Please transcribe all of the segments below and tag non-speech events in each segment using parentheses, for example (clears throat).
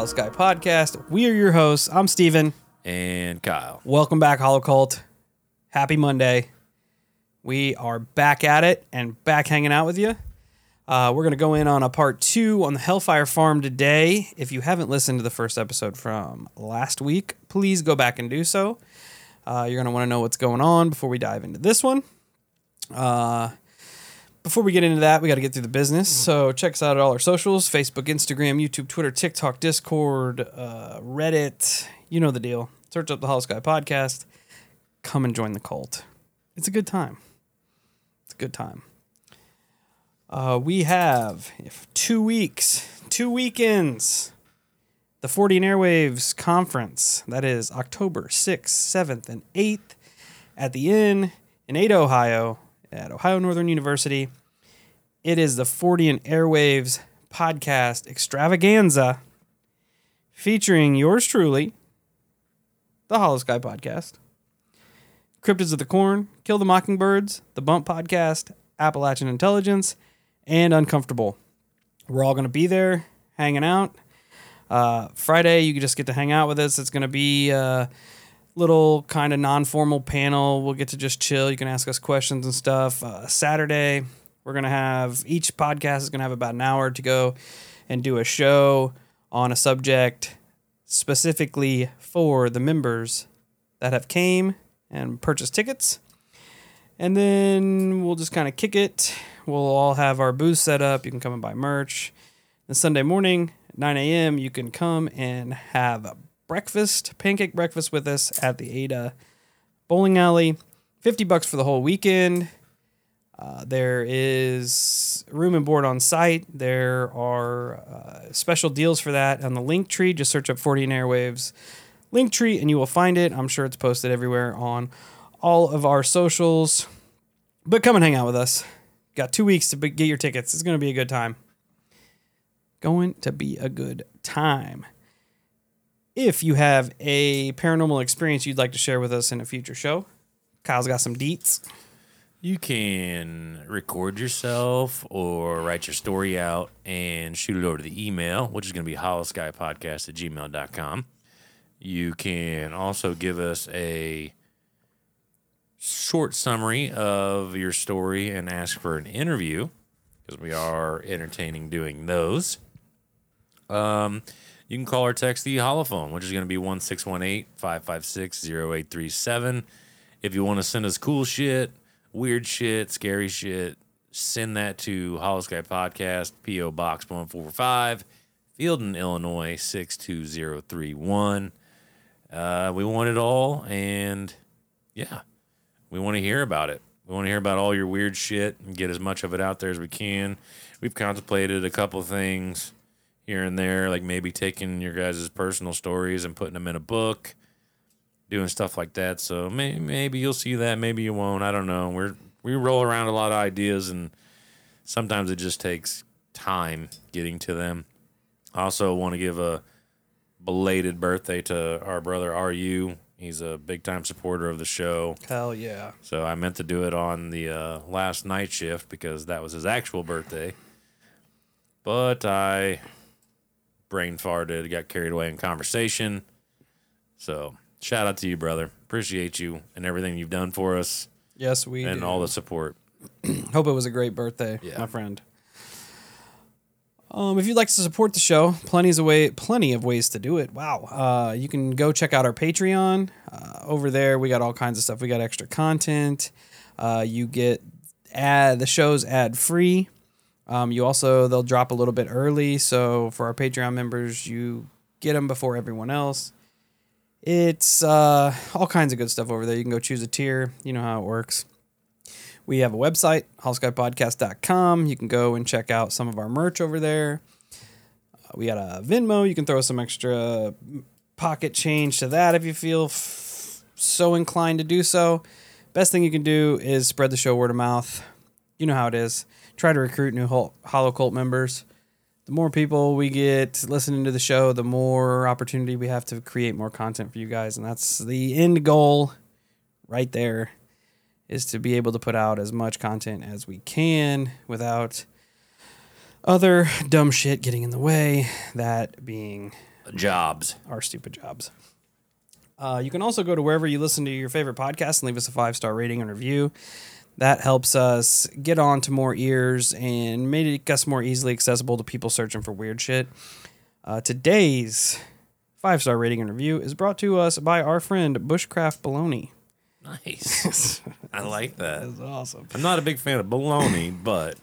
back to Hollow Sky Podcast. We are your hosts. I'm Steven. and Kyle. Welcome back, Hollow Cult. Happy Monday. We are back at it and back hanging out with you. Uh, we're going to go in on a part two on the Hellfire Farm today. If you haven't listened to the first episode from last week, please go back and do so. Uh, you're going to want to know what's going on before we dive into this one. Uh, before we get into that, we got to get through the business. So check us out at all our socials Facebook, Instagram, YouTube, Twitter, TikTok, Discord, uh, Reddit. You know the deal. Search up the Hollow Sky Podcast. Come and join the cult. It's a good time. It's a good time. Uh, we have two weeks, two weekends. The 40 and Airwaves Conference. That is October 6th, 7th, and 8th at the Inn in Ada, Ohio, at Ohio Northern University. It is the 40 and Airwaves podcast extravaganza featuring yours truly, the Hollow Sky podcast, Cryptids of the Corn, Kill the Mockingbirds, the Bump podcast, Appalachian Intelligence, and Uncomfortable. We're all going to be there hanging out. Uh, Friday, you can just get to hang out with us. It's going to be a little kind of non formal panel. We'll get to just chill. You can ask us questions and stuff. Uh, Saturday, we're going to have each podcast is going to have about an hour to go and do a show on a subject specifically for the members that have came and purchased tickets. And then we'll just kind of kick it. We'll all have our booth set up. You can come and buy merch. And Sunday morning, 9 a.m., you can come and have a breakfast, pancake breakfast with us at the Ada Bowling Alley. 50 bucks for the whole weekend. Uh, there is room and board on site. There are uh, special deals for that on the link tree. Just search up 40 and Airwaves link tree and you will find it. I'm sure it's posted everywhere on all of our socials. But come and hang out with us. Got two weeks to get your tickets. It's going to be a good time. Going to be a good time. If you have a paranormal experience you'd like to share with us in a future show, Kyle's got some deets. You can record yourself or write your story out and shoot it over to the email, which is going to be holoskypodcast at gmail.com. You can also give us a short summary of your story and ask for an interview because we are entertaining doing those. Um, you can call or text the holophone, which is going to be 1618 556 0837. If you want to send us cool shit, weird shit, scary shit, send that to Hollow Sky Podcast, P.O. Box 145, Fieldon, Illinois 62031. Uh, we want it all, and yeah, we want to hear about it. We want to hear about all your weird shit and get as much of it out there as we can. We've contemplated a couple things here and there, like maybe taking your guys' personal stories and putting them in a book, doing stuff like that. So may, maybe you'll see that, maybe you won't. I don't know. We're we roll around a lot of ideas, and sometimes it just takes time getting to them. I also want to give a belated birthday to our brother RU. He's a big time supporter of the show. Hell yeah. So I meant to do it on the uh, last night shift because that was his actual birthday. But I brain farted, got carried away in conversation. So shout out to you, brother. Appreciate you and everything you've done for us Yes, we and do. all the support. (clears throat) Hope it was a great birthday, Yeah. my friend. Um, if you'd like to support the show, plenty of way, plenty of ways to do it. Wow, uh, you can go check out our Patreon. Uh, over there, we got all kinds of stuff. We got extra content. Uh, you get ad the shows ad free. Um, you also they'll drop a little bit early, so for our Patreon members, you get them before everyone else. It's uh, all kinds of good stuff over there. You can go choose a tier. You know how it works. We have a website, holoskypodcast.com. You can go and check out some of our merch over there. Uh, we got a Venmo. You can throw some extra pocket change to that if you feel f- so inclined to do so. Best thing you can do is spread the show word of mouth. You know how it is. Try to recruit new Hol- Hollow Cult members. The more people we get listening to the show, the more opportunity we have to create more content for you guys. And that's the end goal right there is to be able to put out as much content as we can without other dumb shit getting in the way, that being Jobs. our stupid jobs. Uh, you can also go to wherever you listen to your favorite podcast and leave us a five star rating and review. That helps us get on to more ears and make us more easily accessible to people searching for weird shit. Uh, today's five star rating and review is brought to us by our friend Bushcraft Baloney. Nice. (laughs) I like that. That's awesome. I'm not a big fan of baloney, but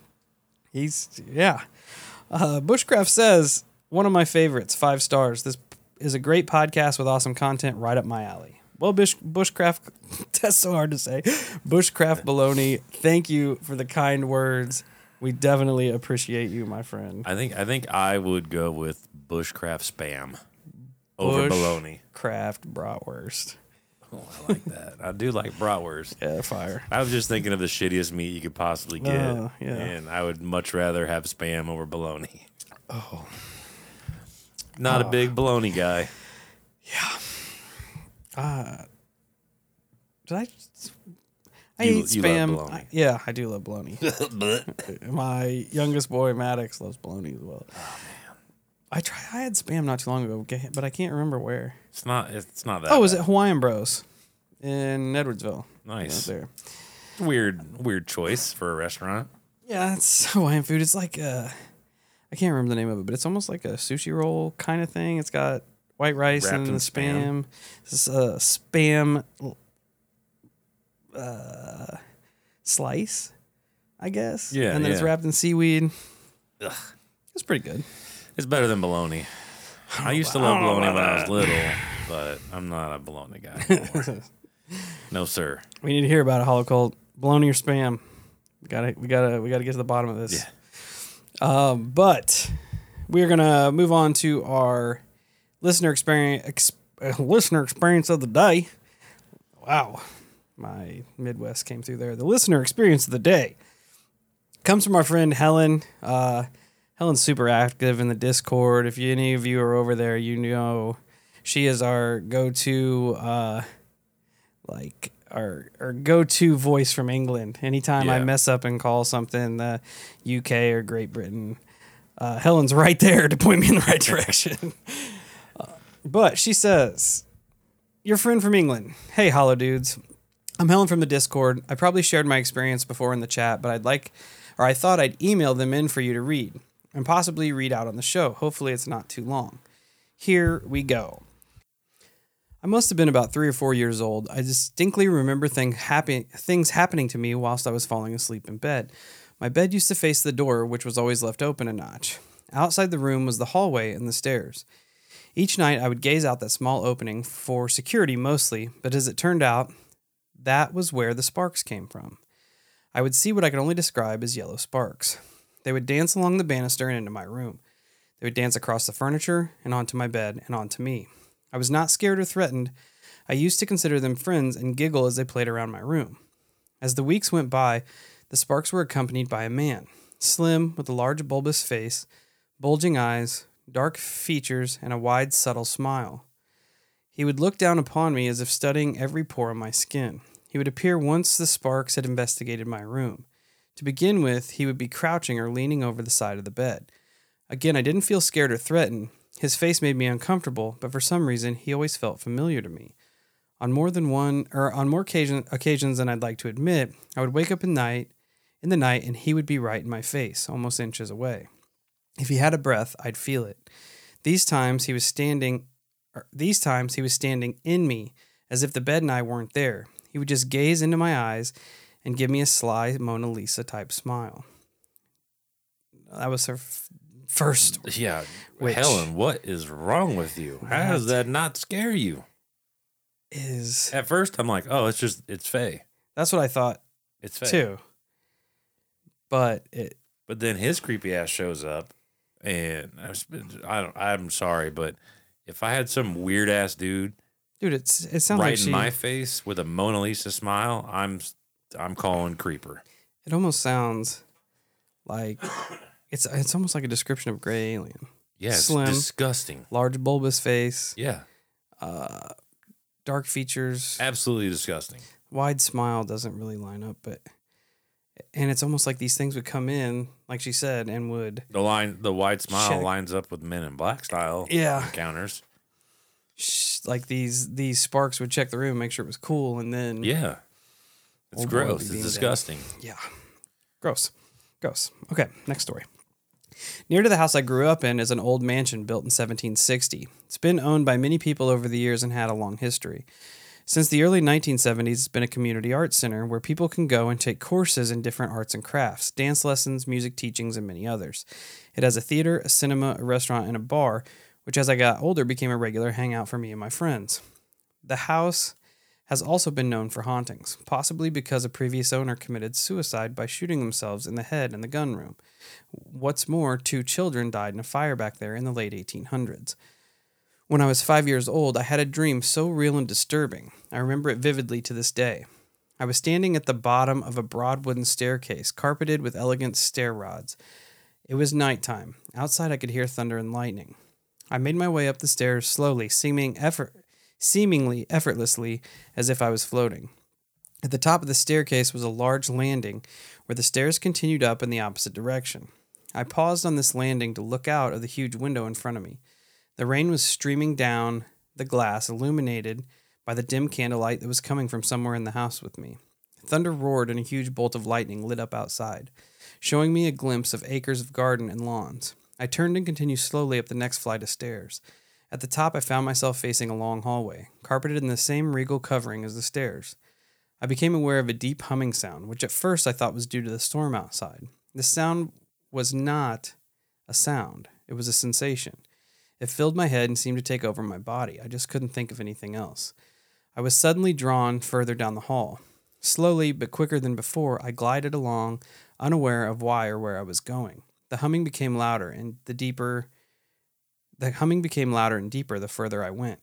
He's yeah. Uh, Bushcraft says one of my favorites, five stars. This is a great podcast with awesome content, right up my alley. Well, Bush, Bushcraft, (laughs) that's so hard to say. Bushcraft Baloney, thank you for the kind words. We definitely appreciate you, my friend. I think I think I would go with bushcraft spam over baloney. Bushcraft Bratwurst. Oh, I like that. I do like bratwurst. (laughs) Yeah, fire. I was just thinking of the shittiest meat you could possibly get, Oh, yeah. and I would much rather have spam over bologna. Oh, not a uh. big bologna guy. Did I? I You- eat you love spam. bologna. I- yeah, I do love bologna. (laughs) My youngest boy Maddox loves bologna as well. Oh man, I tried. I had spam not too long ago, but I can't remember where. It's not. It's not that. Oh, was bad. it Hawaiian Bros in Edwardsville? Nice. There. Weird, weird choice for a restaurant. Yeah, it's (laughs) Hawaiian food. It's like uh, I can't remember the name of it, but it's almost like a sushi roll kind of thing. It's got white rice Wrapped and in spam. spam. This is a spam uh, slice, I guess. Yeah, and then it's yeah. wrapped in seaweed. Ugh. It's pretty good. It's better than bologna. I used to love bologna when I was little, but I'm not a bologna guy (laughs) no, sir. We need to hear about a Holocult. Bologna or spam? We gotta, we gotta, we gotta get to the bottom of this. Yeah. Um, but we're gonna move on to our listener experience, ex, uh, listener experience of the day. Wow, my Midwest came through there. The listener experience of the day comes from our friend Helen. Uh, Helen's super active in the Discord. If you, any of you are over there, you know she is our go-to. Uh, like our our go-to voice from England. Anytime I mess up and call something the UK or Great Britain, uh, Helen's right there to point me in the right (laughs) direction. But she says, "Your friend from England. Hey, hollow dudes. I'm Helen from the Discord. I probably shared my experience before in the chat, but I'd like, or I thought I'd email them in for you to read and possibly read out on the show. Hopefully, it's not too long. Here we go." I must have been about three or four years old. I distinctly remember thing happen- things happening to me whilst I was falling asleep in bed. My bed used to face the door, which was always left open a notch. Outside the room was the hallway and the stairs. Each night I would gaze out that small opening for security mostly, but as it turned out, that was where the sparks came from. I would see what I could only describe as yellow sparks. They would dance along the banister and into my room. They would dance across the furniture and onto my bed and onto me. I was not scared or threatened. I used to consider them friends and giggle as they played around my room. As the weeks went by, the sparks were accompanied by a man, slim, with a large bulbous face, bulging eyes, dark features, and a wide, subtle smile. He would look down upon me as if studying every pore of my skin. He would appear once the sparks had investigated my room. To begin with, he would be crouching or leaning over the side of the bed. Again, I didn't feel scared or threatened. His face made me uncomfortable, but for some reason, he always felt familiar to me. On more than one, or on more occasion, occasions than I'd like to admit, I would wake up in night, in the night, and he would be right in my face, almost inches away. If he had a breath, I'd feel it. These times he was standing, or these times he was standing in me, as if the bed and I weren't there. He would just gaze into my eyes and give me a sly Mona Lisa type smile. That was her f- first Yeah, Which- Helen, what is wrong with you? How does that not scare you? is At first, I'm like, oh, it's just it's Faye. that's what I thought It's Faye. too. But it But then his creepy ass shows up, and I, don't. I'm sorry, but if I had some weird ass dude dude, it's it sounds right like in my face with a Mona Lisa smile, I'm I'm calling creeper. it almost sounds like (coughs) it's it's almost like a description of gray alien. Yeah, Slim. disgusting. Large bulbous face, Yeah, uh dark features, absolutely disgusting. wide smile doesn't really line up, but and it's almost like these things would come in, like she said, and would The line, the wide smile Check. lines up with Men in Black style Yeah. encounters. like these these sparks would check the room, make sure it was cool, and then Yeah, it's Old boy would gross. be It's beamed down. disgusting. Yeah. Gross. Gross. Okay, next story. Near to the house I grew up in is an old mansion built in 1760. It's been owned by many people over the years and had a long history. Since the early 1970s, it's been a community arts center where people can go and take courses in different arts and crafts, dance lessons, music teachings, and many others. It has a theater, a cinema, a restaurant, and a bar, which as I got older became a regular hangout for me and my friends. The house has also been known for hauntings, possibly because a previous owner committed suicide by shooting themselves in the head in the gun room. What's more, two children died in a fire back there in the late 1800s. When I was five years old, I had a dream so real and disturbing. I remember it vividly to this day. I was standing at the bottom of a broad wooden staircase, carpeted with elegant stair rods. It was nighttime. Outside, I could hear thunder and lightning. I made my way up the stairs slowly, seeming effort, seemingly effortlessly, as if I was floating. At the top of the staircase was a large landing where the stairs continued up in the opposite direction. I paused on this landing to look out of the huge window in front of me. The rain was streaming down the glass, illuminated by the dim candlelight that was coming from somewhere in the house with me. Thunder roared and a huge bolt of lightning lit up outside, showing me a glimpse of acres of garden and lawns. I turned and continued slowly up the next flight of stairs. At the top, I found myself facing a long hallway, carpeted in the same regal covering as the stairs. I became aware of a deep humming sound, which at first I thought was due to the storm outside. The sound was not a sound, it was a sensation. It filled my head and seemed to take over my body. I just couldn't think of anything else. I was suddenly drawn further down the hall. Slowly, but quicker than before, I glided along, unaware of why or where I was going. The humming became louder, and the deeper the humming became louder and deeper the further I went.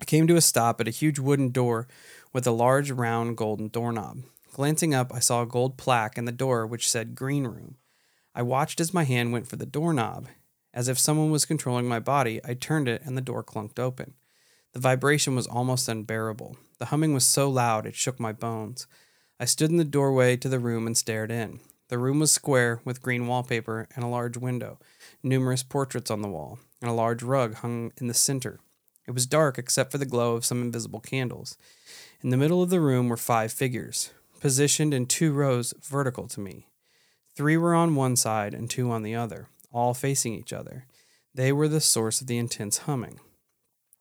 I came to a stop at a huge wooden door with a large round golden doorknob. Glancing up, I saw a gold plaque in the door which said Green Room. I watched as my hand went for the doorknob. As if someone was controlling my body, I turned it and the door clunked open. The vibration was almost unbearable. The humming was so loud it shook my bones. I stood in the doorway to the room and stared in. The room was square with green wallpaper and a large window, numerous portraits on the wall, and a large rug hung in the center. It was dark except for the glow of some invisible candles. In the middle of the room were five figures, positioned in two rows vertical to me. Three were on one side and two on the other, all facing each other. They were the source of the intense humming.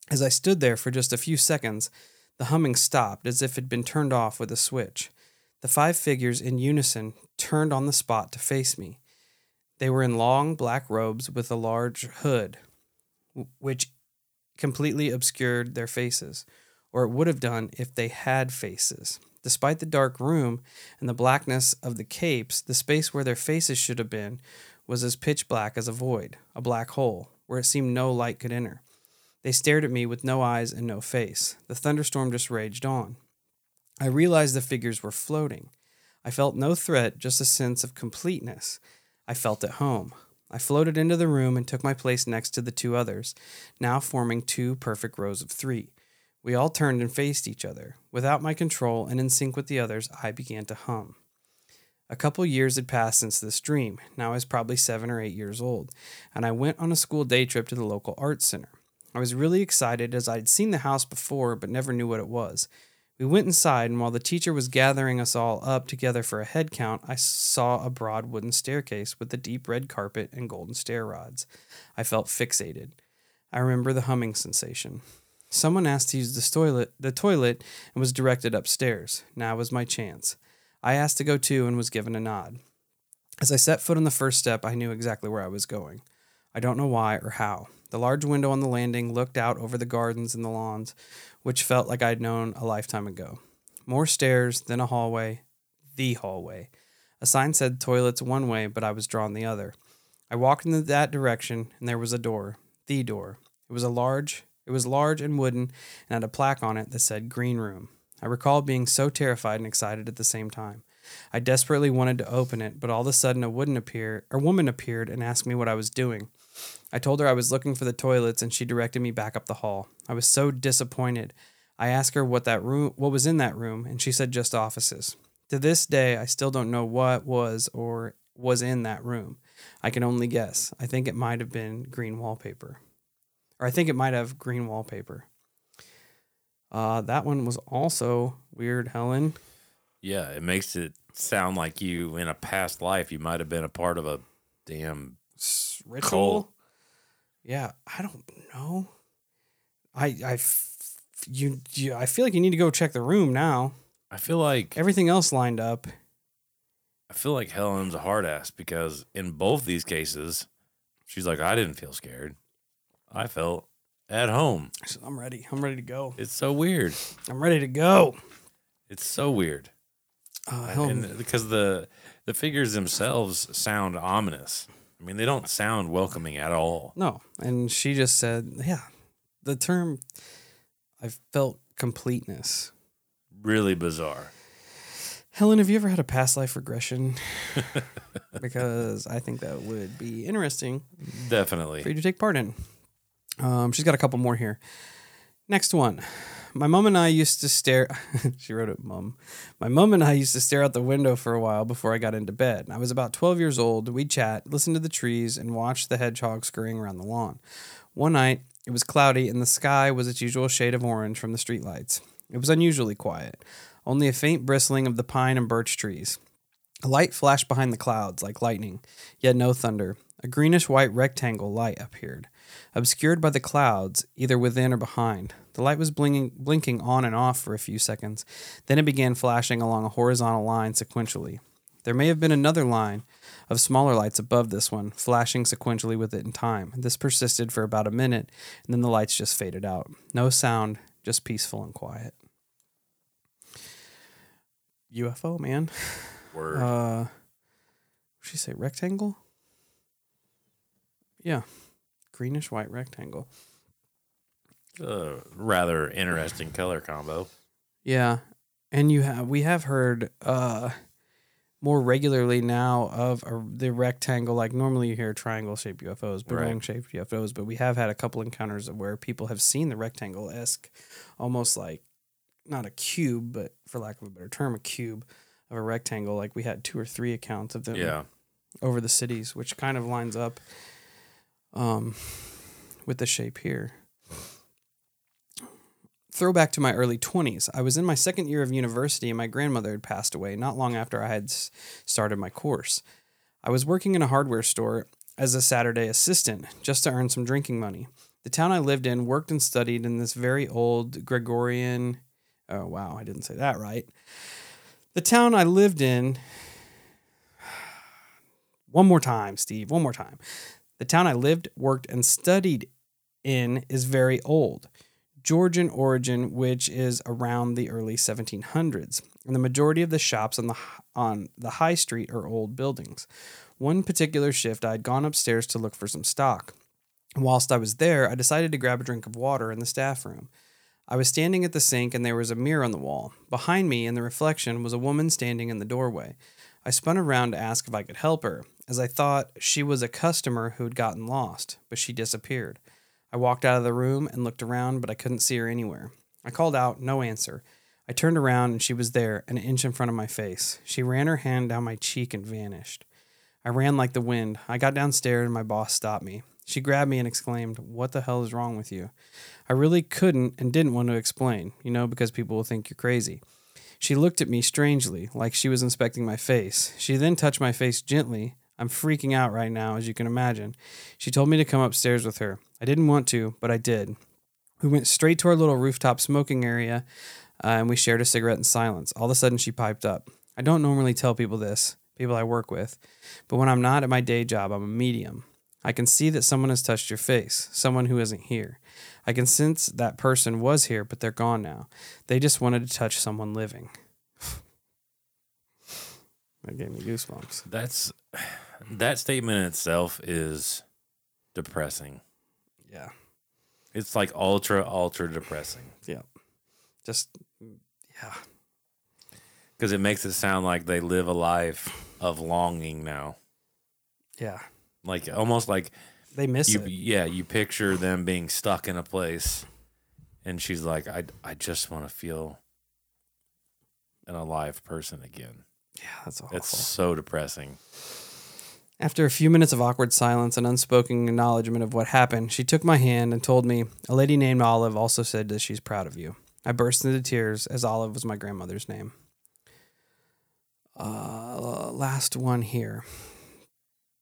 As I stood there for just a few seconds, the humming stopped as if it had been turned off with a switch. The five figures in unison turned on the spot to face me. They were in long black robes with a large hood, which completely obscured their faces, or it would have done if they had faces. Despite the dark room and the blackness of the capes, the space where their faces should have been was as pitch black as a void, a black hole, where it seemed no light could enter. They stared at me with no eyes and no face. The thunderstorm just raged on. I realized the figures were floating. I felt no threat, just a sense of completeness. I felt at home. I floated into the room and took my place next to the two others, now forming two perfect rows of three. We all turned and faced each other. Without my control and in sync with the others, I began to hum. A couple years had passed since this dream. Now I was probably seven or eight years old, and I went on a school day trip to the local art center. I was really excited as I'd seen the house before but never knew what it was. We went inside, and while the teacher was gathering us all up together for a head count, I saw a broad wooden staircase with a deep red carpet and golden stair rods. I felt fixated. I remember the humming sensation. Someone asked to use the toilet, the toilet and was directed upstairs. Now was my chance. I asked to go too and was given a nod. As I set foot on the first step, I knew exactly where I was going. I don't know why or how. The large window on the landing looked out over the gardens and the lawns, which felt like I'd known a lifetime ago. More stairs, then a hallway, the hallway. A sign said toilets one way, but I was drawn the other. I walked in that direction, and there was a door, the door. It was a large, it was large and wooden, and had a plaque on it that said "Green Room." I recall being so terrified and excited at the same time. I desperately wanted to open it, but all of a sudden a woman appeared, a woman appeared and asked me what I was doing. I told her I was looking for the toilets and she directed me back up the hall. I was so disappointed. I asked her what that room what was in that room and she said just offices. To this day, I still don't know what was or was in that room. I can only guess. I think it might have been green wallpaper. Or I think it might have green wallpaper. Uh, that one was also weird, Helen. Yeah, it makes it sound like you in a past life you might have been a part of a damn Ritual? Cult. Yeah, I don't know. I, I, f- you, you, I feel like you need to go check the room now. I feel like Everything else lined up. I feel like Helen's a hard ass because in both these cases, she's like, I didn't feel scared. I felt at home. So I'm ready. I'm ready to go. It's so weird. I'm ready to go. It's so weird. Uh, And because the the figures themselves sound ominous. I mean, they don't sound welcoming at all. no, and she just said, "Yeah, the term." I felt completeness. Really bizarre. Helen, have you ever had a past life regression? (laughs) because I think that would be interesting Definitely. for you to take part in. Um, she's got a couple more here. Next one. My mom and I used to stare. (laughs) she wrote it, mom. My mom and I used to stare out the window for a while before I got into bed. I was about 12 years old. We'd chat, listen to the trees, and watch the hedgehog scurrying around the lawn. One night, it was cloudy, and the sky was its usual shade of orange from the streetlights. It was unusually quiet, only a faint bristling of the pine and birch trees. A light flashed behind the clouds like lightning, yet no thunder. A greenish white rectangle light appeared, obscured by the clouds, either within or behind. The light was blinking, blinking on and off for a few seconds. Then it began flashing along a horizontal line sequentially. There may have been another line of smaller lights above this one, flashing sequentially with it in time. This persisted for about a minute, and then the lights just faded out. No sound, just peaceful and quiet. UFO, man. Word. Uh, what she say rectangle? Yeah, greenish white rectangle. a rather interesting color combo. Yeah, and you have we have heard uh more regularly now of a, the rectangle. Like normally you hear triangle shaped UFOs, balloon shaped UFOs, but we have had a couple encounters of where people have seen the rectangle esque, almost like not a cube, but for lack of a better term, a cube of a rectangle. Like we had two or three accounts of them. Yeah. over the cities, which kind of lines up um, with the shape here. Throwback to my early 20s. I was in my second year of university and my grandmother had passed away not long after I had started my course. I was working in a hardware store as a Saturday assistant just to earn some drinking money. The town I lived in worked and studied in this very old Gregorian. Oh, wow, I didn't say that right. The town I lived in (sighs) one more time, Steve. One more time. The town I lived, worked, and studied in is very old, Georgian origin, which is around the early 1700s. And the majority of the shops on the on the high street are old buildings. One particular shift, I had gone upstairs to look for some stock. Whilst I was there, I decided to grab a drink of water in the staff room. I was standing at the sink and there was a mirror on the wall. Behind me, in the reflection, was a woman standing in the doorway. I spun around to ask if I could help her, as I thought she was a customer who had gotten lost, but she disappeared. I walked out of the room and looked around, but I couldn't see her anywhere. I called out, no answer. I turned around and she was there, an inch in front of my face. She ran her hand down my cheek and vanished. I ran like the wind. I got downstairs and my boss stopped me. She grabbed me and exclaimed, What the hell is wrong with you? I really couldn't and didn't want to explain, you know, because people will think you're crazy. She looked at me strangely, like she was inspecting my face. She then touched my face gently. I'm freaking out right now, as you can imagine. She told me to come upstairs with her. I didn't want to, but I did. We went straight to our little rooftop smoking area uh, and we shared a cigarette in silence. All of a sudden, she piped up. I don't normally tell people this, people I work with, but when I'm not at my day job, I'm a medium. I can see that someone has touched your face, someone who isn't here. I can sense that person was here, but they're gone now. They just wanted to touch someone living. (sighs) that gave me goosebumps. That's that statement in itself is depressing. Yeah. It's like ultra, ultra depressing Yeah. Just, yeah. because it makes it sound like they live a life of longing now. Yeah. Like almost like They miss you, it. yeah, you picture them being stuck in a place, and she's like, "I, I just want to feel an alive person again. Yeah, that's awful. It's so depressing. After a few minutes of awkward silence and unspoken acknowledgement of what happened, she took my hand and told me, A lady named Olive also said that she's proud of you. I burst into tears as Olive was my grandmother's name. Uh, last one here.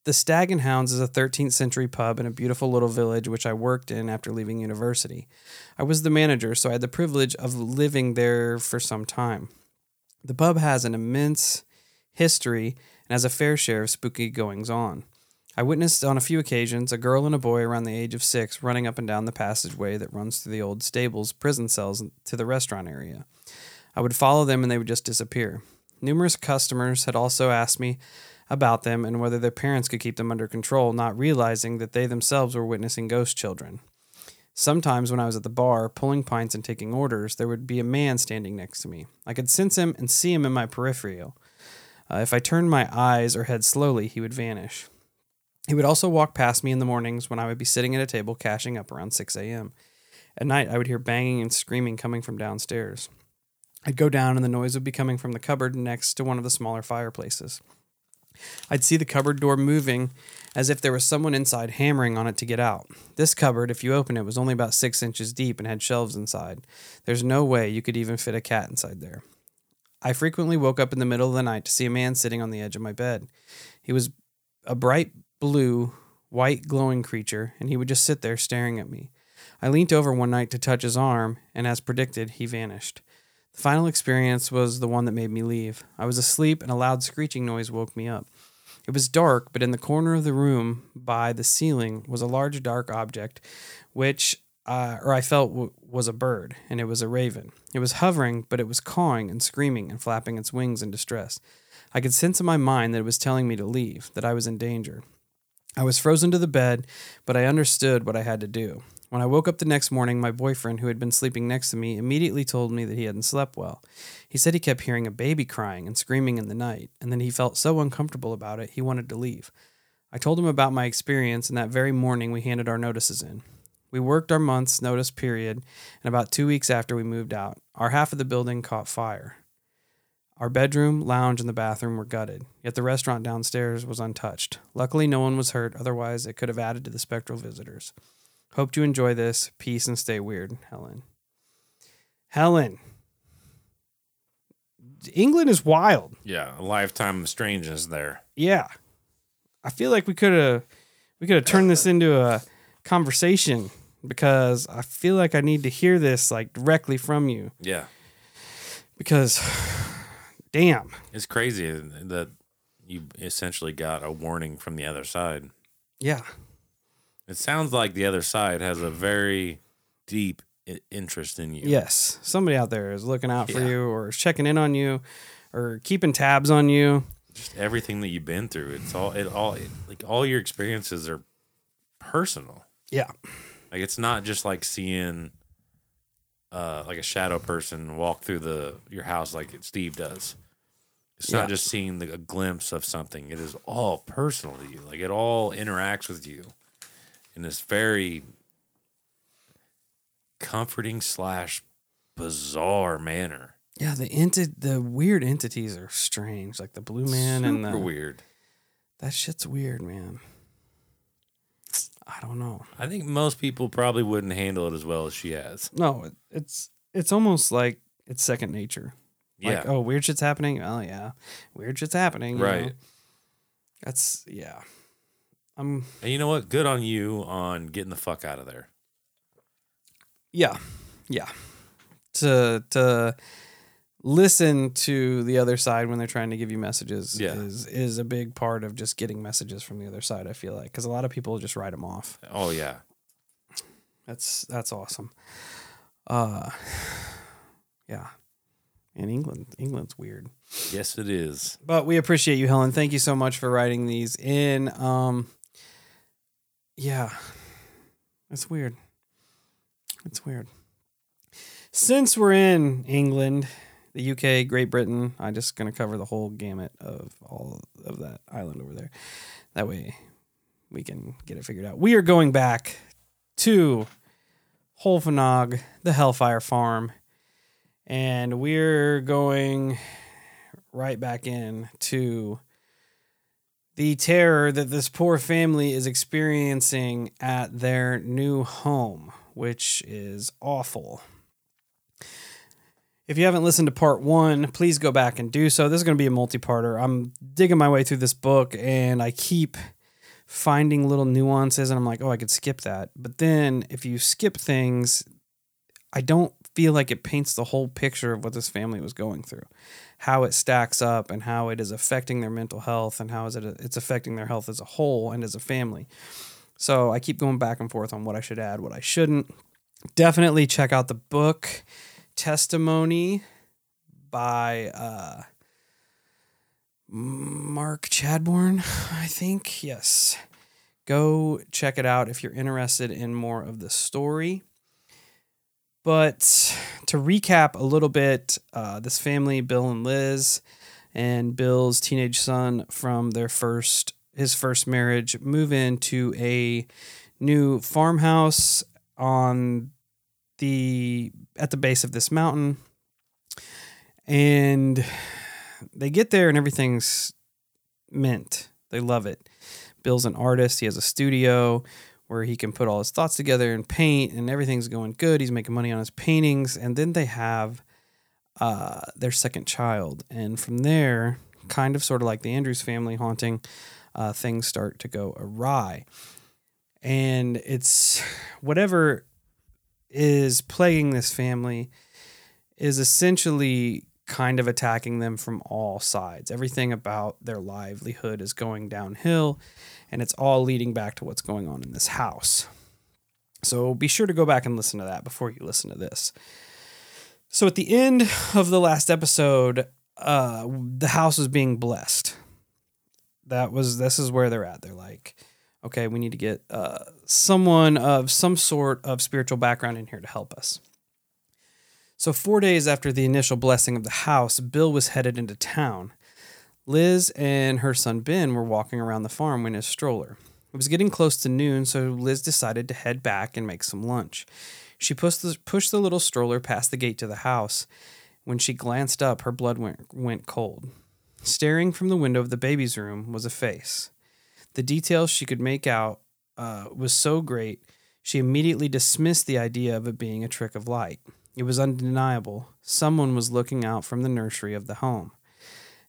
The Stag and Hounds is a 13th century pub in a beautiful little village which I worked in after leaving university. I was the manager, so I had the privilege of living there for some time. The pub has an immense history and has a fair share of spooky goings on. I witnessed on a few occasions a girl and a boy around the age of six running up and down the passageway that runs through the old stables, prison cells, to the restaurant area. I would follow them and they would just disappear. Numerous customers had also asked me about them and whether their parents could keep them under control, not realizing that they themselves were witnessing ghost children. Sometimes, when I was at the bar pulling pints and taking orders, there would be a man standing next to me. I could sense him and see him in my peripheral. Uh, if I turned my eyes or head slowly, he would vanish. He would also walk past me in the mornings when I would be sitting at a table cashing up around 6 a.m. At night, I would hear banging and screaming coming from downstairs. I'd go down, and the noise would be coming from the cupboard next to one of the smaller fireplaces. I'd see the cupboard door moving as if there was someone inside hammering on it to get out. This cupboard, if you open it, was only about six inches deep and had shelves inside. There's no way you could even fit a cat inside there. I frequently woke up in the middle of the night to see a man sitting on the edge of my bed. He was a bright blue, white glowing creature, and he would just sit there staring at me. I leant over one night to touch his arm, and as predicted, he vanished. The final experience was the one that made me leave. I was asleep, and a loud screeching noise woke me up. It was dark, but in the corner of the room by the ceiling was a large dark object, which, uh, or I felt w- was a bird, and it was a raven. It was hovering, but it was cawing and screaming and flapping its wings in distress. I could sense in my mind that it was telling me to leave, that I was in danger. I was frozen to the bed, but I understood what I had to do. When I woke up the next morning, my boyfriend, who had been sleeping next to me, immediately told me that he hadn't slept well. He said he kept hearing a baby crying and screaming in the night, and then he felt so uncomfortable about it, he wanted to leave. I told him about my experience, and that very morning we handed our notices in. We worked our month's notice period, and about two weeks after we moved out, our half of the building caught fire. Our bedroom, lounge, and the bathroom were gutted, yet the restaurant downstairs was untouched. Luckily, no one was hurt, otherwise, it could have added to the spectral visitors. Hope you enjoy this. Peace and stay weird, Helen. Helen. England is wild. Yeah, a lifetime of strangeness there. Yeah. I feel like we could have we could have turned this into a conversation because I feel like I need to hear this like directly from you Yeah, because (sighs) damn. it's crazy that you essentially got a warning from the other side. Yeah. It sounds like the other side has a very deep interest in you. Yes. Somebody out there is looking out for Yeah. you or is checking in on you or keeping tabs on you. Just everything that you've been through. It's all it all it, like all your experiences are personal. Yeah. Like it's not just like seeing uh like a shadow person walk through the your house like Steve does. It's Yeah. not just seeing the, a glimpse of something. It is all personal to you. Like it all interacts with you in this very comforting slash bizarre manner. Yeah, the enti- the weird entities are strange, like the blue man Super and the weird. that shit's weird, man. I don't know. I think most people probably wouldn't handle it as well as she has. No, it, it's it's almost like it's second nature. Yeah. Like, oh, weird shit's happening. Oh yeah, weird shit's happening. Right. know? That's yeah. I'm And you know what? Good on you on getting the fuck out of there. yeah, yeah. To to listen to the other side when they're trying to give you messages Yeah. is is a big part of just getting messages from the other side. I feel like because a lot of people just write them off. Oh yeah. That's that's awesome. Uh, (sighs) yeah. In England, England's weird. Yes, it is. But we appreciate you, Helen. Thank you so much for writing these in. Um, yeah, it's weird. It's weird. Since we're in England, the UK, Great Britain, I'm just gonna cover the whole gamut of all of that island over there. That way, we can get it figured out. We are going back to Holfanog, the Hellfire Farm, And we're going right back in to the terror that this poor family is experiencing at their new home, which is awful. If you haven't listened to part one, please go back and do so. This is going to be a multi parter. I'm digging my way through this book and I keep finding little nuances and I'm like, oh, I could skip that. But then if you skip things, I don't feel like it paints the whole picture of what this family was going through, how it stacks up and how it is affecting their mental health and how is it it's affecting their health as a whole and as a family. So I keep going back and forth on what I should add, what I shouldn't. Definitely check out the book testimony by uh, Mark Chadbourne, I think. Yes. Go check it out if you're interested in more of the story. But to recap a little bit, uh, this family, Bill and Liz, and Bill's teenage son from their first his first marriage, move into a new farmhouse on the at the base of this mountain. And they get there and everything's mint. They love it. Bill's an artist. He has a studio where he can put all his thoughts together and paint and everything's going good. He's making money on his paintings. And then they have uh, their second child. And from there kind of sort of like the andrews family haunting uh, things start to go awry. And it's whatever is plaguing this family is essentially kind of attacking them from all sides. Everything about their livelihood is going downhill, and it's all leading back to what's going on in this house. So be sure to go back and listen to that before you listen to this. So at the end of the last episode, uh, the house was being blessed. That was this is where they're at. They're like, okay, we need to get uh, someone of some sort of spiritual background in here to help us. So, four days after the initial blessing of the house, Bill was headed into town. Liz and her son Ben were walking around the farm in his stroller. It was getting close to noon, so Liz decided to head back and make some lunch. She pushed the, pushed the little stroller past the gate to the house. When she glanced up, her blood went, went cold. Staring from the window of the baby's room was a face. The details she could make out uh, was so great, she immediately dismissed the idea of it being a trick of light. It was undeniable. Someone was looking out from the nursery of the home.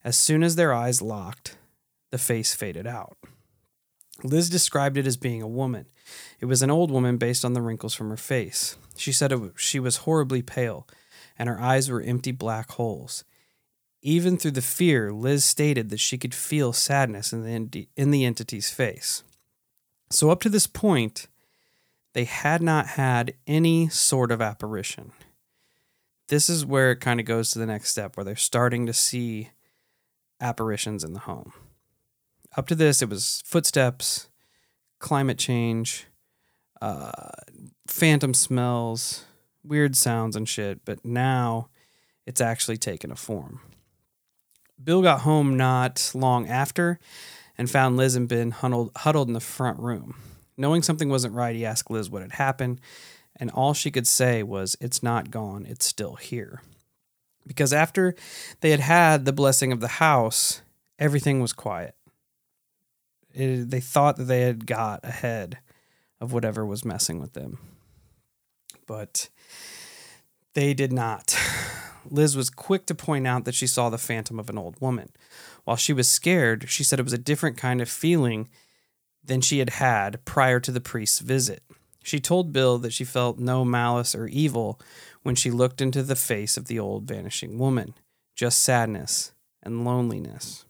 As soon as their eyes locked, the face faded out. Liz described it as being a woman. It was an old woman based on the wrinkles from her face. She said it, she was horribly pale, and her eyes were empty black holes. Even through the fear, Liz stated that she could feel sadness in the, in the entity's face. So, up to this point, they had not had any sort of apparition. This is where it kind of goes to the next step, where they're starting to see apparitions in the home. Up to this, it was footsteps, climate change, uh, phantom smells, weird sounds, and shit. But now it's actually taken a form. Bill got home not long after and found Liz and Ben huddled, huddled in the front room. Knowing something wasn't right, he asked Liz what had happened, and all she could say was, It's not gone, it's still here. Because after they had had the blessing of the house, everything was quiet. It, they thought that they had got ahead of whatever was messing with them. But they did not. Liz was quick to point out that she saw the phantom of an old woman. While she was scared, she said it was a different kind of feeling than she had had prior to the priest's visit. She told Bill that she felt no malice or evil when she looked into the face of the old vanishing woman, just sadness and loneliness,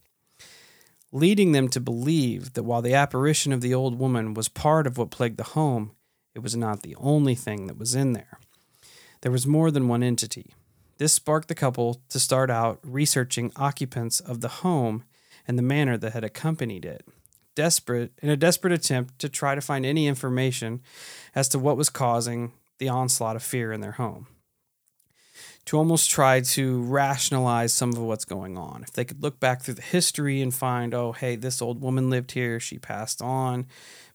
leading them to believe that while the apparition of the old woman was part of what plagued the home, it was not the only thing that was in there. There was more than one entity. This sparked the couple to start out researching occupants of the home and the manner that had accompanied it. Desperate in a desperate attempt to try to find any information as to what was causing the onslaught of fear in their home. To almost try to rationalize some of what's going on. If they could look back through the history and find, oh, hey, this old woman lived here, she passed on,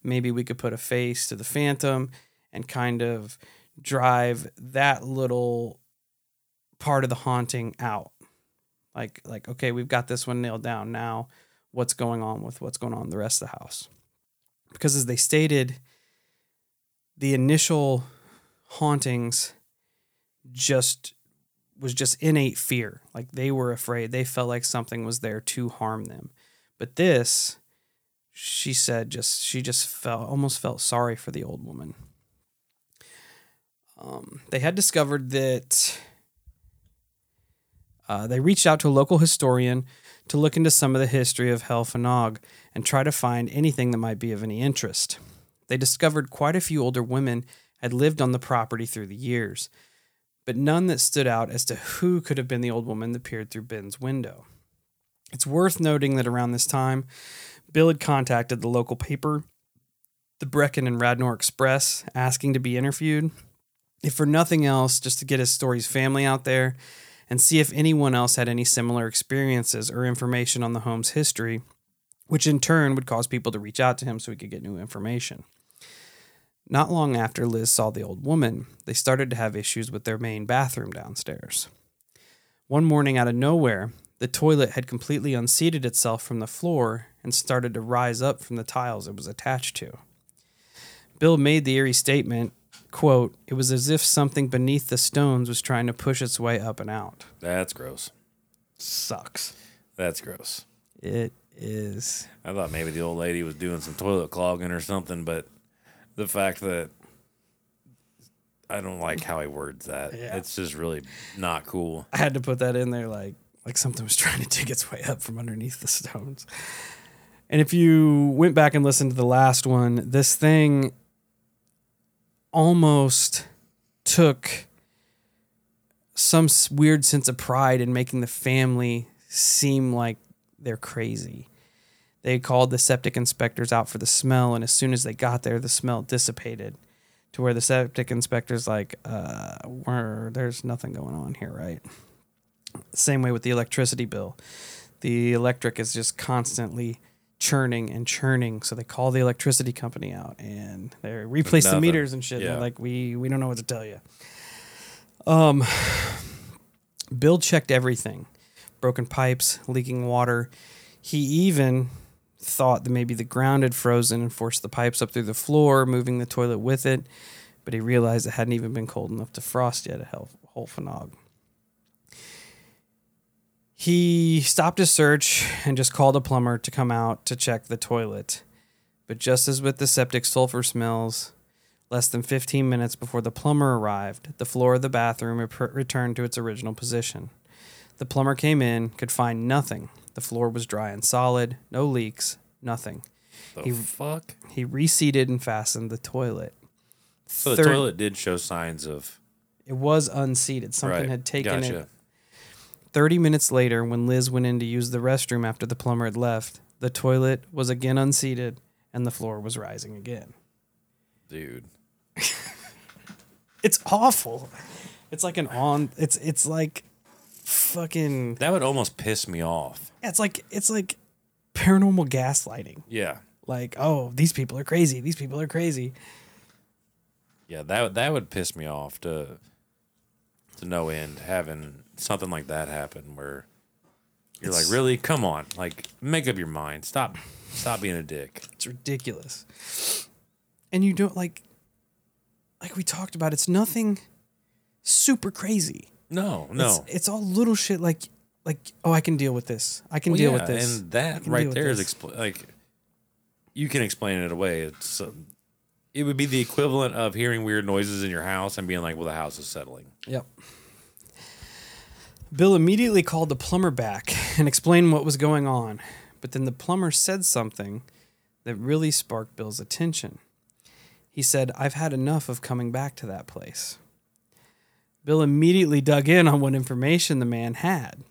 maybe we could put a face to the phantom and kind of drive that little part of the haunting out. Like like okay, we've got this one nailed down. Now, what's going on with what's going on in the rest of the house? Because as they stated, the initial hauntings just was just innate fear. Like they were afraid. They felt like something was there to harm them. But this, she said, just she just felt almost felt sorry for the old woman. Um, they had discovered that uh, they reached out to a local historian to look into some of the history of Helfanog and try to find anything that might be of any interest. They discovered quite a few older women had lived on the property through the years, but none that stood out as to who could have been the old woman that peered through Ben's window. It's worth noting that around this time, Bill had contacted the local paper, the Brecon and Radnor Express, asking to be interviewed, if for nothing else, just to get his story's family out there and see if anyone else had any similar experiences or information on the home's history, which in turn would cause people to reach out to him so he could get new information. Not long after Liz saw the old woman, they started to have issues with their main bathroom downstairs. One morning, out of nowhere, the toilet had completely unseated itself from the floor and started to rise up from the tiles it was attached to. Bill made the eerie statement, quote, it was as if something beneath the stones was trying to push its way up and out. That's gross. Sucks. That's gross. It is. I thought maybe the old lady was doing some toilet clogging or something, but the fact that I don't like how he words that. Yeah. It's just really not cool. I had to put that in there like like something was (laughs) trying to dig its way up from underneath the stones. And if you went back and listened to the last one, this thing almost took some weird sense of pride in making the family seem like they're crazy. They called the septic inspectors out for the smell, and as soon as they got there, the smell dissipated to where the septic inspector's like, uh, we're, there's nothing going on here, right? Same way with the electricity bill. The electric is just constantly churning and churning. So they call the electricity company out and they replace the meters and shit. Yeah. They're like, we we don't know what to tell you. Um, Bill checked everything: broken pipes, leaking water. He even thought that maybe the ground had frozen and forced the pipes up through the floor, moving the toilet with it. But he realized it hadn't even been cold enough to frost yet at Hel- Holfanog. He stopped his search and just called a plumber to come out to check the toilet. But just as with the septic sulfur smells, less than 15 minutes before the plumber arrived, the floor of the bathroom rep- returned to its original position. The plumber came in, could find nothing. The floor was dry and solid, no leaks, nothing. The He- fuck? He reseated and fastened the toilet. So the Third- toilet did show signs of It was unseated. Something right. had taken gotcha. it 30 minutes later, when Liz went in to use the restroom after the plumber had left, the toilet was again unseated and the floor was rising again. Dude. (laughs) It's awful. It's like an on it's it's like fucking That would almost piss me off. Yeah, it's like it's like paranormal gaslighting. Yeah. Like, oh, these people are crazy. These people are crazy. Yeah, that would that would piss me off to to no end having something like that happen where you're It's- like, really? Come on. Like make up your mind. Stop stop being a dick. It's ridiculous. And you don't like like we talked about, it's nothing super crazy. No, no. It's, it's all little shit like like oh I can deal with this. I can Well, deal yeah, with this. And that right there is expl- like you can explain it away. It's um, it would be the equivalent of hearing weird noises in your house and being like, "Well, the house is settling." Yep. Bill immediately called the plumber back and explained what was going on, but then the plumber said something that really sparked Bill's attention. He said, I've had enough of coming back to that place. Bill immediately dug in on what information the man had.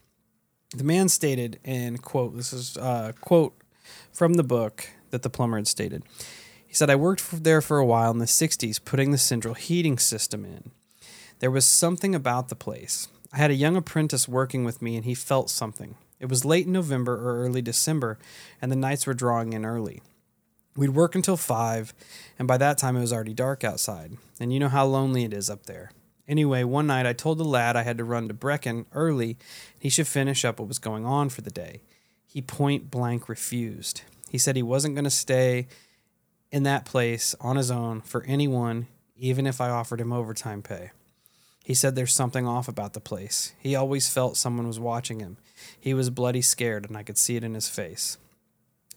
The man stated, and quote, this is a quote from the book that the plumber had stated. He said, I worked there for a while in the 60s, putting the central heating system in. There was something about the place. I had a young apprentice working with me, and he felt something. It was late November or early December, and the nights were drawing in early. We'd work until five, and by that time it was already dark outside. And you know how lonely it is up there. Anyway, one night I told the lad I had to run to Brecon early. He should finish up what was going on for the day. He point blank refused. He said he wasn't going to stay in that place on his own for anyone, even if I offered him overtime pay. He said there's something off about the place. He always felt someone was watching him. He was bloody scared, and I could see it in his face.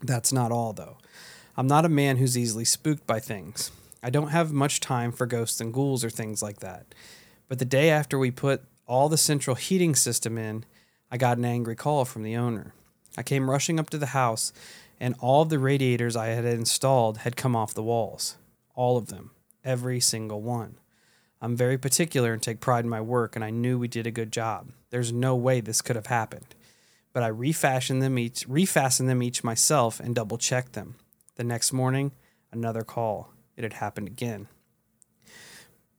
That's not all, though. I'm not a man who's easily spooked by things. I don't have much time for ghosts and ghouls or things like that. But the day after we put all the central heating system in, I got an angry call from the owner. I came rushing up to the house, and all of the radiators I had installed had come off the walls. All of them. Every single one. I'm very particular and take pride in my work, and I knew we did a good job. There's no way this could have happened. But I refashioned them each, refastened them each myself, and double checked them. The next morning, another call. It had happened again.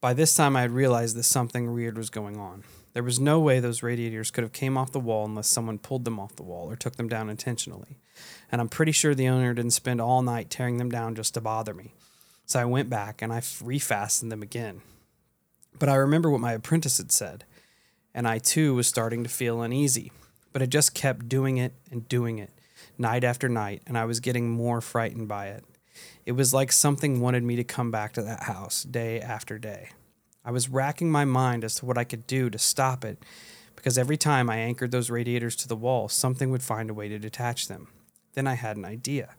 By this time, I had realized that something weird was going on. There was no way those radiators could have came off the wall unless someone pulled them off the wall or took them down intentionally. And I'm pretty sure the owner didn't spend all night tearing them down just to bother me. So I went back and I refastened them again. But I remember what my apprentice had said, and I too was starting to feel uneasy. But I just kept doing it and doing it, night after night, and I was getting more frightened by it. It was like something wanted me to come back to that house day after day. I was racking my mind as to what I could do to stop it, because every time I anchored those radiators to the wall, something would find a way to detach them. Then I had an idea.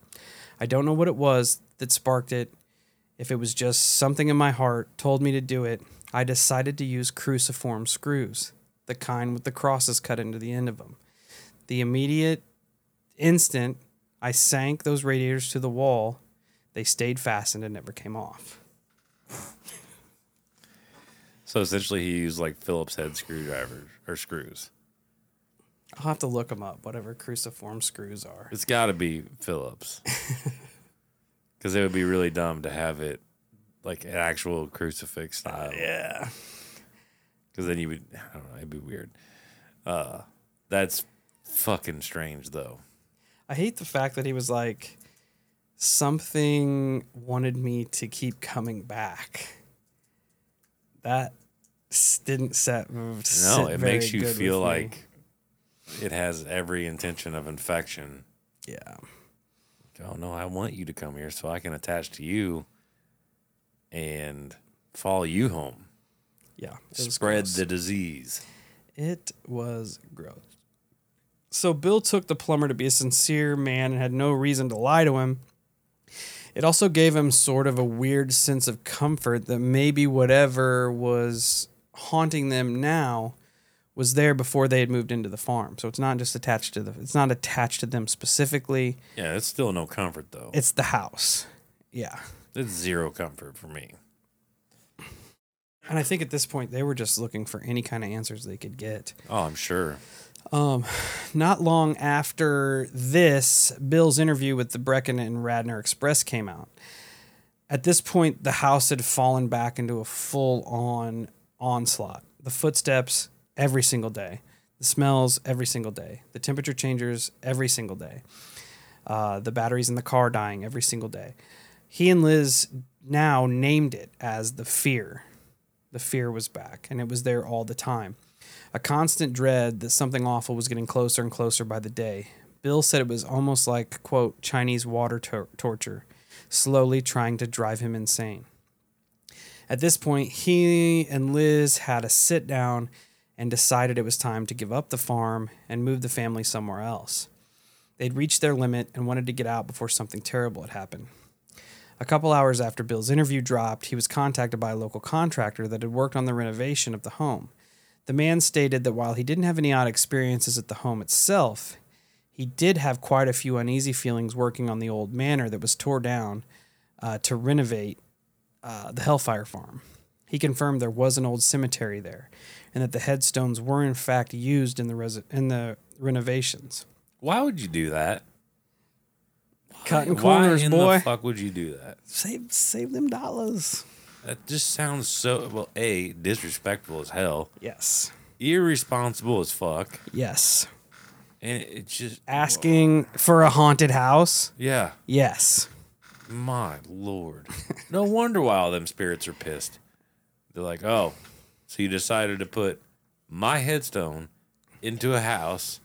I don't know what it was that sparked it. If it was just something in my heart told me to do it, I decided to use cruciform screws, the kind with the crosses cut into the end of them. The immediate instant I sank those radiators to the wall, they stayed fastened and never came off. So essentially, he used like Phillips head screwdrivers or screws. I'll have to look them up, whatever cruciform screws are. It's got to be Phillips, (laughs) because it would be really dumb to have it like an actual crucifix style. Yeah. Because then you would, I don't know, it'd be weird. Uh, that's fucking strange, though. I hate the fact that he was like, something wanted me to keep coming back. That didn't set. No, it makes you feel like it has every intention of infection. yeah, Oh no, I want you to come here so I can attach to you and follow you home. yeah. Spread gross. the disease. It was gross. So Bill took the plumber to be a sincere man and had no reason to lie to him. It also gave him sort of a weird sense of comfort that maybe whatever was haunting them now was there before they had moved into the farm. So it's not just attached to the it's not attached to them specifically. Yeah, it's still no comfort though. It's the house. Yeah. It's zero comfort for me. And I think at this point they were just looking for any kind of answers they could get. Oh, I'm sure. Um, not long after this, Bill's interview with the Brecon and Radnor Express came out. At this point, the house had fallen back into a full on onslaught. The footsteps every single day, the smells every single day, the temperature changes every single day, uh, the batteries in the car dying every single day. He and Liz now named it as the fear. The fear was back, and it was there all the time a constant dread that something awful was getting closer and closer by the day. Bill said it was almost like, quote, Chinese water tor- torture, slowly trying to drive him insane. At this point, he and Liz had a sit down and decided it was time to give up the farm and move the family somewhere else. They'd reached their limit and wanted to get out before something terrible had happened. A couple hours after Bill's interview dropped, he was contacted by a local contractor that had worked on the renovation of the home. The man stated that while he didn't have any odd experiences at the home itself, he did have quite a few uneasy feelings working on the old manor that was tore down uh, to renovate uh, the Hellfire Farm. He confirmed there was an old cemetery there, and that the headstones were in fact used in the resi- in the renovations. Why would you do that? Cutting Why corners, in boy. the fuck would you do that? Save save them dollars. That just sounds so well. A disrespectful as hell, Yes. irresponsible as fuck, Yes. and it just Asking for a haunted house? Yeah, Yes. my lord. no (laughs) wonder why all them spirits are pissed. They're like, oh, So you decided to put my headstone into a house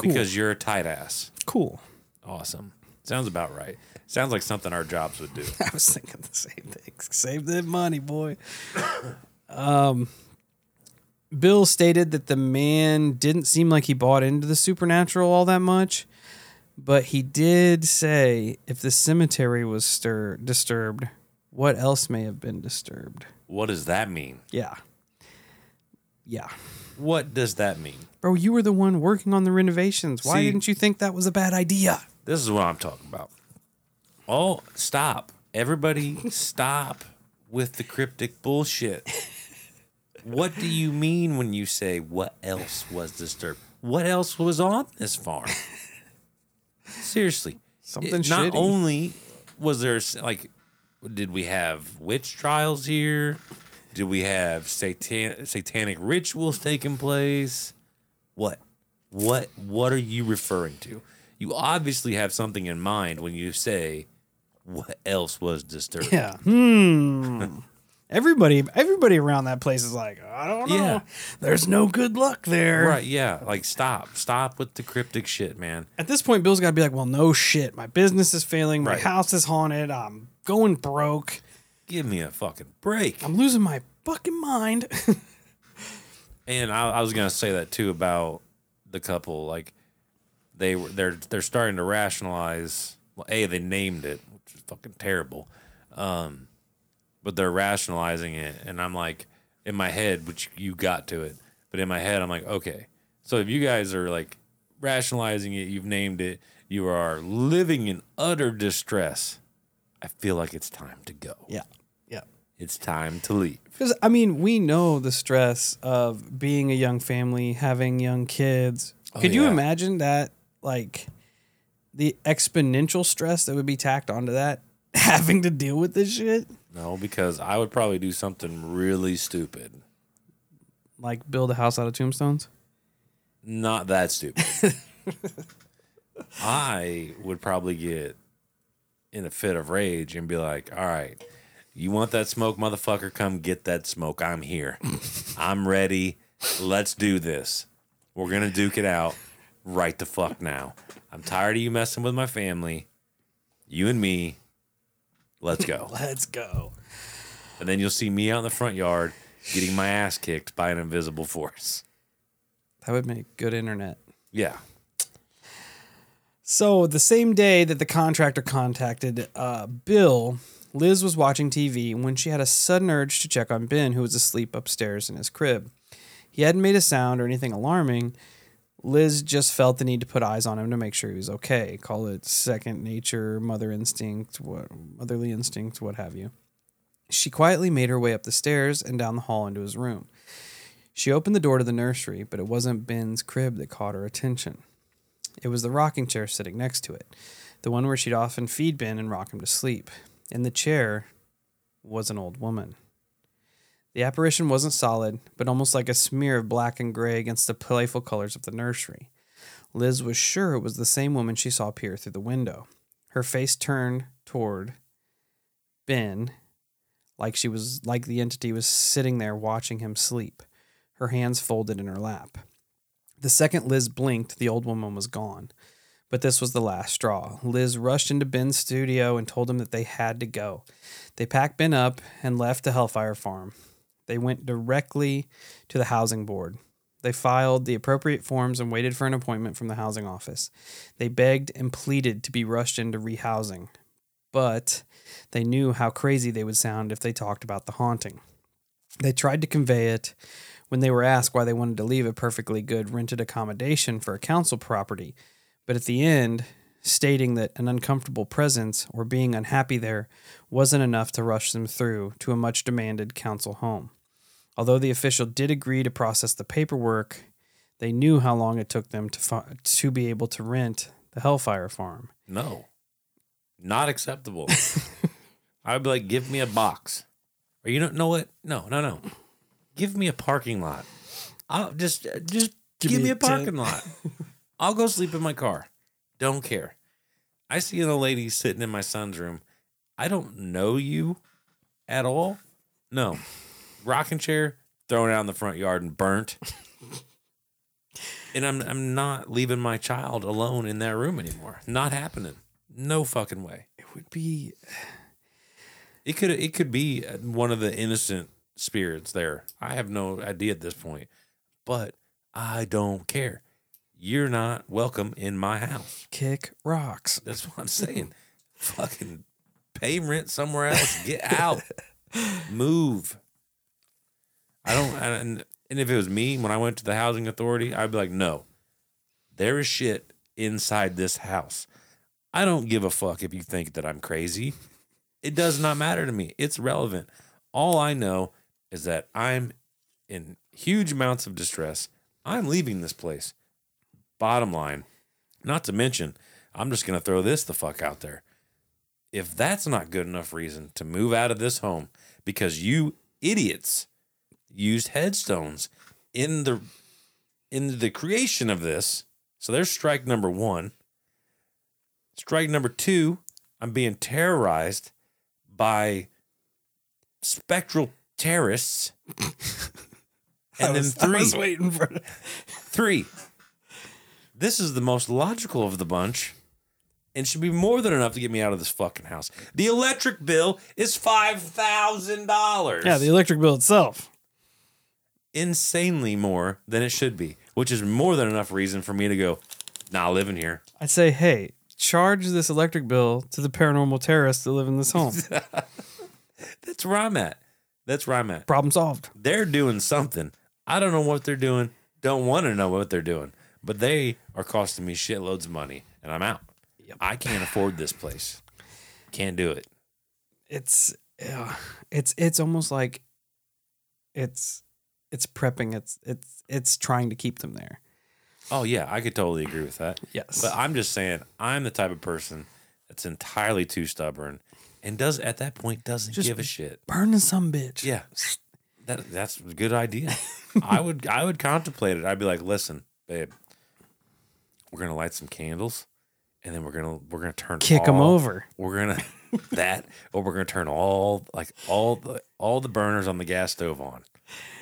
because you're a tight ass. Cool. Awesome. Sounds about right. Sounds like something our jobs would do. (laughs) I was thinking the same thing. Save that money, boy. (coughs) um, Bill stated that the man didn't seem like he bought into the supernatural all that much, but he did say if the cemetery was stir- disturbed, what else may have been disturbed? What does that mean? Yeah. Yeah. What does that mean? Bro, you were the one working on the renovations. Why See- didn't you think that was a bad idea? This is what I'm talking about. Oh, stop. Everybody (laughs) stop with the cryptic bullshit. What do you mean when you say what else was disturbed? What else was on this farm? Seriously. Something It- not shitty. only was there like did we have witch trials here? Did we have satan- satanic rituals taking place? What? What what are you referring to? You obviously have something in mind when you say what else was disturbed. Yeah. Hmm. everybody, everybody around that place is like, I don't know. Yeah. There's no good luck there. Right, yeah. Like stop. Stop with the cryptic shit, man. At this point, Bill's got to be like, well, no shit. My business is failing. My Right. house is haunted. I'm going broke. Give me a fucking break. I'm losing my fucking mind. (laughs) And I, I was gonna say that too about the couple. Like they were they're they're starting to rationalize. Well, a they named it, which is fucking terrible. Um, but they're rationalizing it, and I'm like in my head, which you got to it, but in my head, I'm like, okay. So if you guys are like rationalizing it, you've named it, you are living in utter distress. I feel like it's time to go. yeah. Yeah. It's time to leave. Because, I mean, we know the stress of being a young family, having young kids. Oh, Could you imagine that, like, the exponential stress that would be tacked onto that? (laughs) Having to deal with this shit? No, because I would probably do something really stupid. Like, build a house out of tombstones? Not that stupid. (laughs) I would probably get in a fit of rage and be like, all right, you want that smoke, motherfucker? Come get that smoke. I'm here. I'm ready. Let's do this. We're going to duke it out right the fuck now. I'm tired of you messing with my family. You and me. Let's go. (laughs) Let's go. And then you'll see me out in the front yard getting my ass kicked by an invisible force. That would make good internet. Yeah. So the same day that the contractor contacted uh, Bill, Liz was watching TV when she had a sudden urge to check on Ben, who was asleep upstairs in his crib. He hadn't made a sound or anything alarming. Liz just felt the need to put eyes on him to make sure he was okay. Call it second nature, mother instinct, what motherly instinct, what have you. She quietly made her way up the stairs and down the hall into his room. She opened the door to the nursery, but it wasn't Ben's crib that caught her attention. It was the rocking chair sitting next to it, the one where she'd often feed Ben and rock him to sleep. In the chair was an old woman. The apparition wasn't solid, but almost like a smear of black and gray against the playful colors of the nursery. Liz was sure it was the same woman she saw peer through the window. Her face turned toward Ben, like she was like the entity was sitting there watching him sleep, her hands folded in her lap. The second Liz blinked, the old woman was gone. But this was the last straw. Liz rushed into Ben's studio and told him that they had to go. They packed Ben up and left the Hellfire Farm. They went directly to the housing board. They filed the appropriate forms and waited for an appointment from the housing office. They begged and pleaded to be rushed into rehousing, but they knew how crazy they would sound if they talked about the haunting. They tried to convey it when they were asked why they wanted to leave a perfectly good rented accommodation for a council property, but at the end, stating that an uncomfortable presence or being unhappy there wasn't enough to rush them through to a much demanded council home. Although the official did agree to process the paperwork, they knew how long it took them to fi- to be able to rent the Hellfire Farm. No. Not acceptable. (laughs) I would be like, give me a box. Or you don't know what? No, no, no. Give me a parking lot. I'll just uh, just give, me me a a parking lot. (laughs) I'll go sleep in my car. Don't care. I see an old lady sitting in my son's room. I don't know you at all. No. Rocking chair, thrown out in the front yard and burnt. and I'm I'm not leaving my child alone in that room anymore. Not happening. No fucking way. It would be (sighs) It could it could be one of the innocent spirits there. I have no idea at this point, but I don't care. You're not welcome in my house. kick rocks. That's what I'm saying. (laughs) Fucking pay rent somewhere else. Get out. Move. I don't. I, and, and if it was me when I went to the housing authority, I'd be like, no, there is shit inside this house. I don't give a fuck if you think that I'm crazy. It does not matter to me. It's relevant. All I know is that I'm in huge amounts of distress. I'm leaving this place. Bottom line, not to mention, I'm just going to throw this the fuck out there. If that's not good enough reason to move out of this home because you idiots used headstones in the in the creation of this, so there's strike number 1. Strike number 2, I'm being terrorized by spectral terrorists. (laughs) and then was- 3 was waiting for. Three. This is the most logical of the bunch and should be more than enough to get me out of this fucking house. The electric bill is $5,000. Yeah, the electric bill itself. Insanely more than it should be, which is more than enough reason for me to go, nah, living here. I'd say, hey, charge this electric bill to the paranormal terrorists that live in this home. (laughs) That's where I'm at. That's where I'm at. Problem solved. They're doing something. I don't know what they're doing. Don't want to know what they're doing. But they are costing me shitloads of money and I'm out. I can't afford this place. Can't do it. It's yeah, it's it's almost like it's it's prepping. It's it's it's trying to keep them there. Oh yeah, I could totally agree with that. Yes. But I'm just saying, I'm the type of person that's entirely too stubborn and does at that point doesn't Just- give a shit. Burn some bitch. Yeah, that that's a good idea. (laughs) I would I would contemplate it. I'd be like, listen, babe, we're gonna light some candles, and then we're gonna we're gonna turn Kick them over. We're gonna (laughs) that, or we're gonna turn all like all the all the burners on the gas stove on,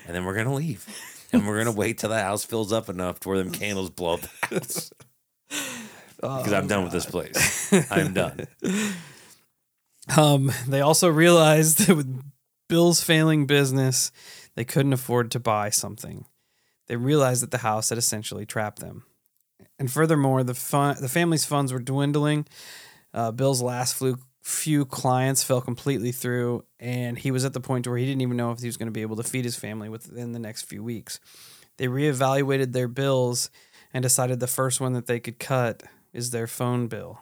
and then we're gonna leave. And we're gonna wait till the house fills up enough to where them candles blow up the (laughs) house. Because I'm done with this place. I'm done. (laughs) Um, they also realized that with Bill's failing business, they couldn't afford to buy something. They realized that the house had essentially trapped them. And furthermore, the fun, the family's funds were dwindling. Uh, Bill's last flu, few clients fell completely through, and he was at the point where he didn't even know if he was going to be able to feed his family within the next few weeks. They reevaluated their bills and decided the first one that they could cut is their phone bill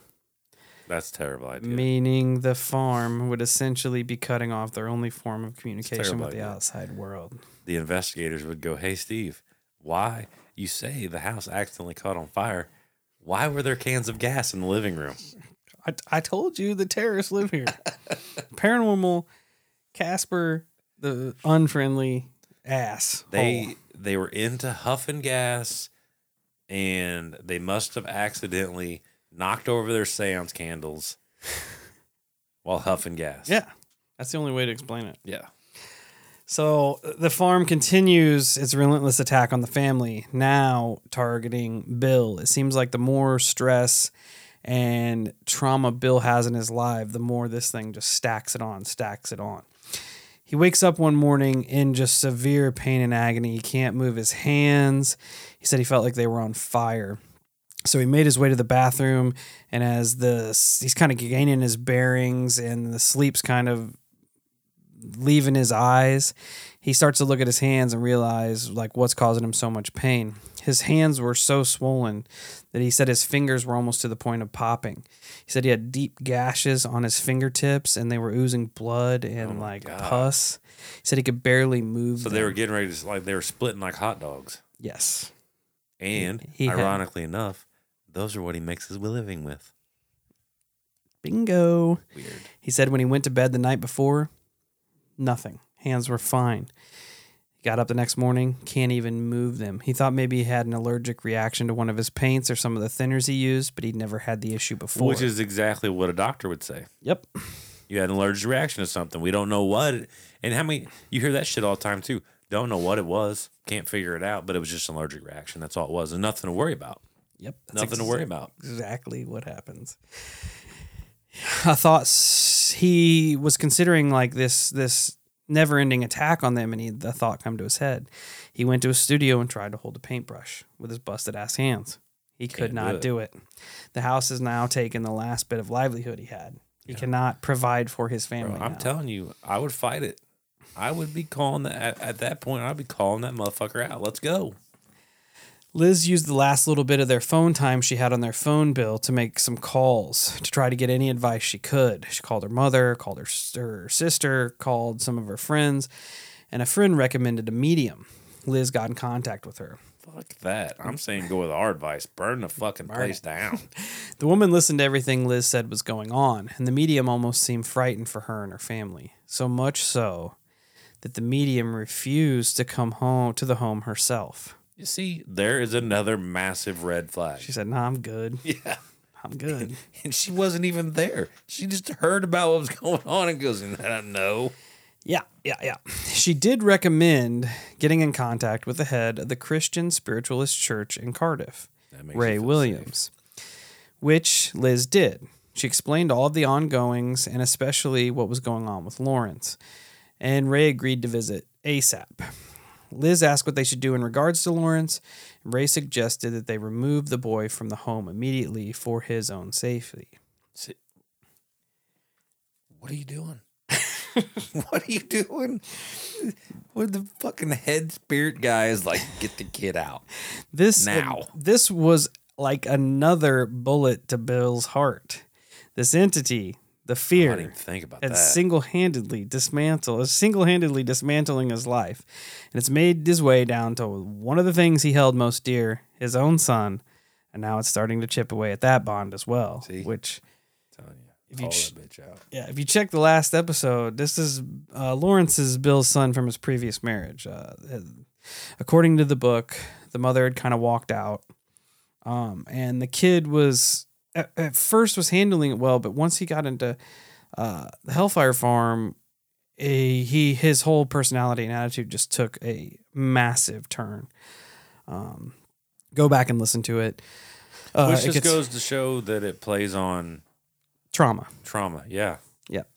That's a terrible idea. meaning the farm would essentially be cutting off their only form of communication with the idea. outside world. the investigators would go, "Hey, Steve, why you say the house accidentally caught on fire? Why were there cans of gas in the living room?" I, I told you the terrorists live here. (laughs) Paranormal Casper, the unfriendly ass. They they were into huffing gas, and they must have accidentally knocked over their seance candles (laughs) while huffing gas. yeah, that's the only way to explain it. yeah. So the farm continues its relentless attack on the family, now targeting Bill. It seems like the more stress and trauma Bill has in his life, the more this thing just stacks it on, stacks it on. He wakes up one morning in just severe pain and agony. He can't move his hands. He said he felt like they were on fire. So he made his way to the bathroom, and as the he's kind of gaining his bearings, and the sleep's kind of leaving his eyes, he starts to look at his hands and realize like what's causing him so much pain. His hands were so swollen that he said his fingers were almost to the point of popping. He said he had deep gashes on his fingertips and they were oozing blood and Oh like God. pus. He said he could barely move. So they were getting ready to like they were splitting like hot dogs. yes. And He had- ironically enough, those are what he makes his living with. Bingo. Weird. He said when he went to bed the night before, nothing. Hands were fine. He got up the next morning, can't even move them. He thought maybe he had an allergic reaction to one of his paints or some of the thinners he used, but he'd never had the issue before. Which is exactly what a doctor would say. yep. You had an allergic reaction to something. We don't know what. And how many you hear that shit all the time too. Don't know what it was. Can't figure it out, but it was just an allergic reaction. That's all it was. And nothing to worry about. Yep. Nothing to worry about. Exactly what happens. I thought he was considering like this this never-ending attack on them, and he the thought come to his head. He went to a studio and tried to hold a paintbrush with his busted ass hands. He could Can't do not it. do it. The house has now taken the last bit of livelihood he had. He cannot provide for his Bro, family. I'm now. telling you, I would fight it. I would be calling that at, at that point. I'd be calling that motherfucker out. Let's go. Liz used the last little bit of their phone time she had on their phone bill to make some calls to try to get any advice she could. She called her mother, called her, her sister, called some of her friends, and a friend recommended a medium. Liz got in contact with her. Fuck that. I'm saying go with our advice. Burn the fucking place down. (laughs) The woman listened to everything Liz said was going on, and the medium almost seemed frightened for her and her family. So much so that the medium refused to come home to the home herself. You see, there is another massive red flag. She said, "No, I'm good. (laughs) yeah. I'm good." (laughs) And she wasn't even there. She just heard about what was going on and goes, "I know." Yeah, yeah, yeah. She did recommend getting in contact with the head of the Christian Spiritualist Church in Cardiff, That makes you Ray Williams, which Liz did. She explained all of the ongoings and especially what was going on with Lawrence. And Ray agreed to visit ASAP. Liz asked what they should do in regards to Lawrence. Ray suggested that they remove the boy from the home immediately for his own safety. What are you doing? (laughs) what are you doing? What the fucking head spirit guy is like, get the kid out. This uh, Now. this was like another bullet to Bill's heart. This entity, the I fear, didn't even think about had that. single-handedly dismantled, is single-handedly dismantling his life, and it's made his way down to one of the things he held most dear, his own son, and now it's starting to chip away at that bond as well. See? Which, telling you, If you ch- that bitch out. yeah, if you check the last episode, this is uh, Lawrence's Bill's son from his previous marriage. Uh, according to the book, the mother had kind of walked out, um, and the kid was at, at first was handling it well, but once he got into uh, the Hellfire Farm, a, he his whole personality and attitude just took a massive turn. Um, go back and listen to it. Uh, Which just gets- goes to show that it plays on trauma. trauma. Yeah. Yep.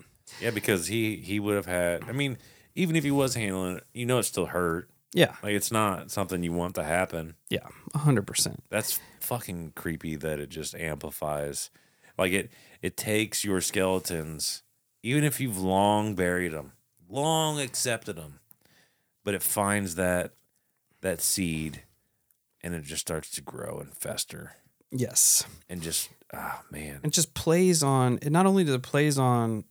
Yeah, because he he would have had. I mean, even if he was handling it, you know, it still hurt. Yeah, Like it's not something you want to happen. yeah, hundred percent. That's fucking creepy. That it just amplifies. Like it it takes your skeletons, even if you've long buried them, long accepted them, but it finds that that seed, and it just starts to grow and fester, Yes. and just ah man, it just plays on it not only does it plays on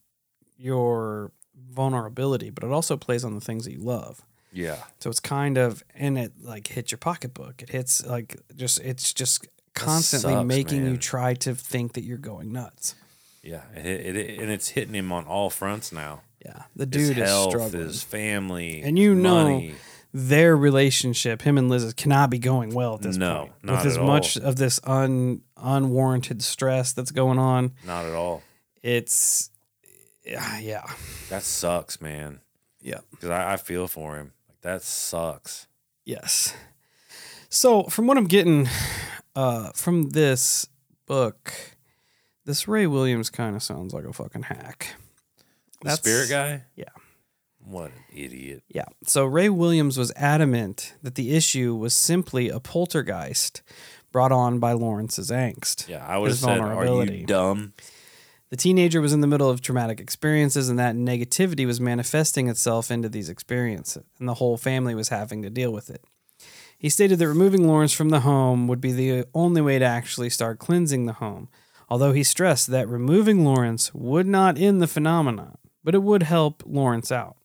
your vulnerability but it also plays on the things that you love yeah. so it's kind of and it like hits your pocketbook it hits like just it's just constantly sucks, making you try to think that you're going nuts Yeah, it, it, and it's hitting him on all fronts now. yeah the His dude is health, struggling his family, And you his know their relationship him and liz cannot be going well at this No, point not with as at much of this un unwarranted stress that's going on not at all. it's yeah yeah That sucks, man. yeah Because I, I feel for him. That sucks. Yes. So, from what I'm getting uh, from this book, this Ray Williams kind of sounds like a fucking hack. The spirit guy. yeah. What an idiot. Yeah. So, Ray Williams was adamant that the issue was simply a poltergeist brought on by Lawrence's angst. Yeah, I would have said, "Are you dumb?" The teenager was in the middle of traumatic experiences, and that negativity was manifesting itself into these experiences, and the whole family was having to deal with it. He stated that removing Lawrence from the home would be the only way to actually start cleansing the home, although he stressed that removing Lawrence would not end the phenomenon, but it would help Lawrence out.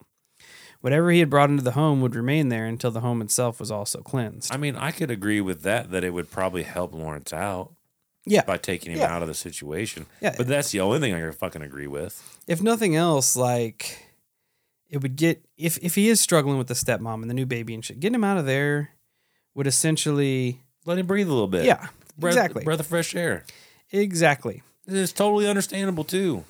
Whatever he had brought into the home would remain there until the home itself was also cleansed. I mean, I could agree with that. That it would probably help Lawrence out Yeah. by taking him Yeah. out of the situation. Yeah. But that's the only thing I can fucking agree with. if nothing else, like it would get if if he is struggling with the stepmom and the new baby and shit, getting him out of there would essentially Let him breathe a little bit. yeah breath, exactly Breath of fresh air. exactly It's totally understandable too.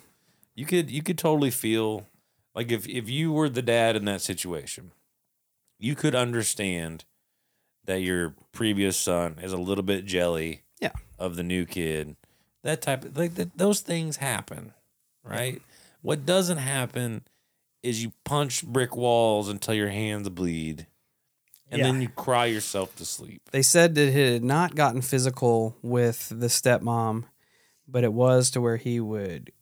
You could you could totally feel like if if you were the dad in that situation, you could understand that your previous son is a little bit jelly. Of the new kid. That type of like th- those things happen, right? What doesn't happen is you punch brick walls until your hands bleed, and Yeah. then you cry yourself to sleep. They said that it had not gotten physical with the stepmom, but it was to where he would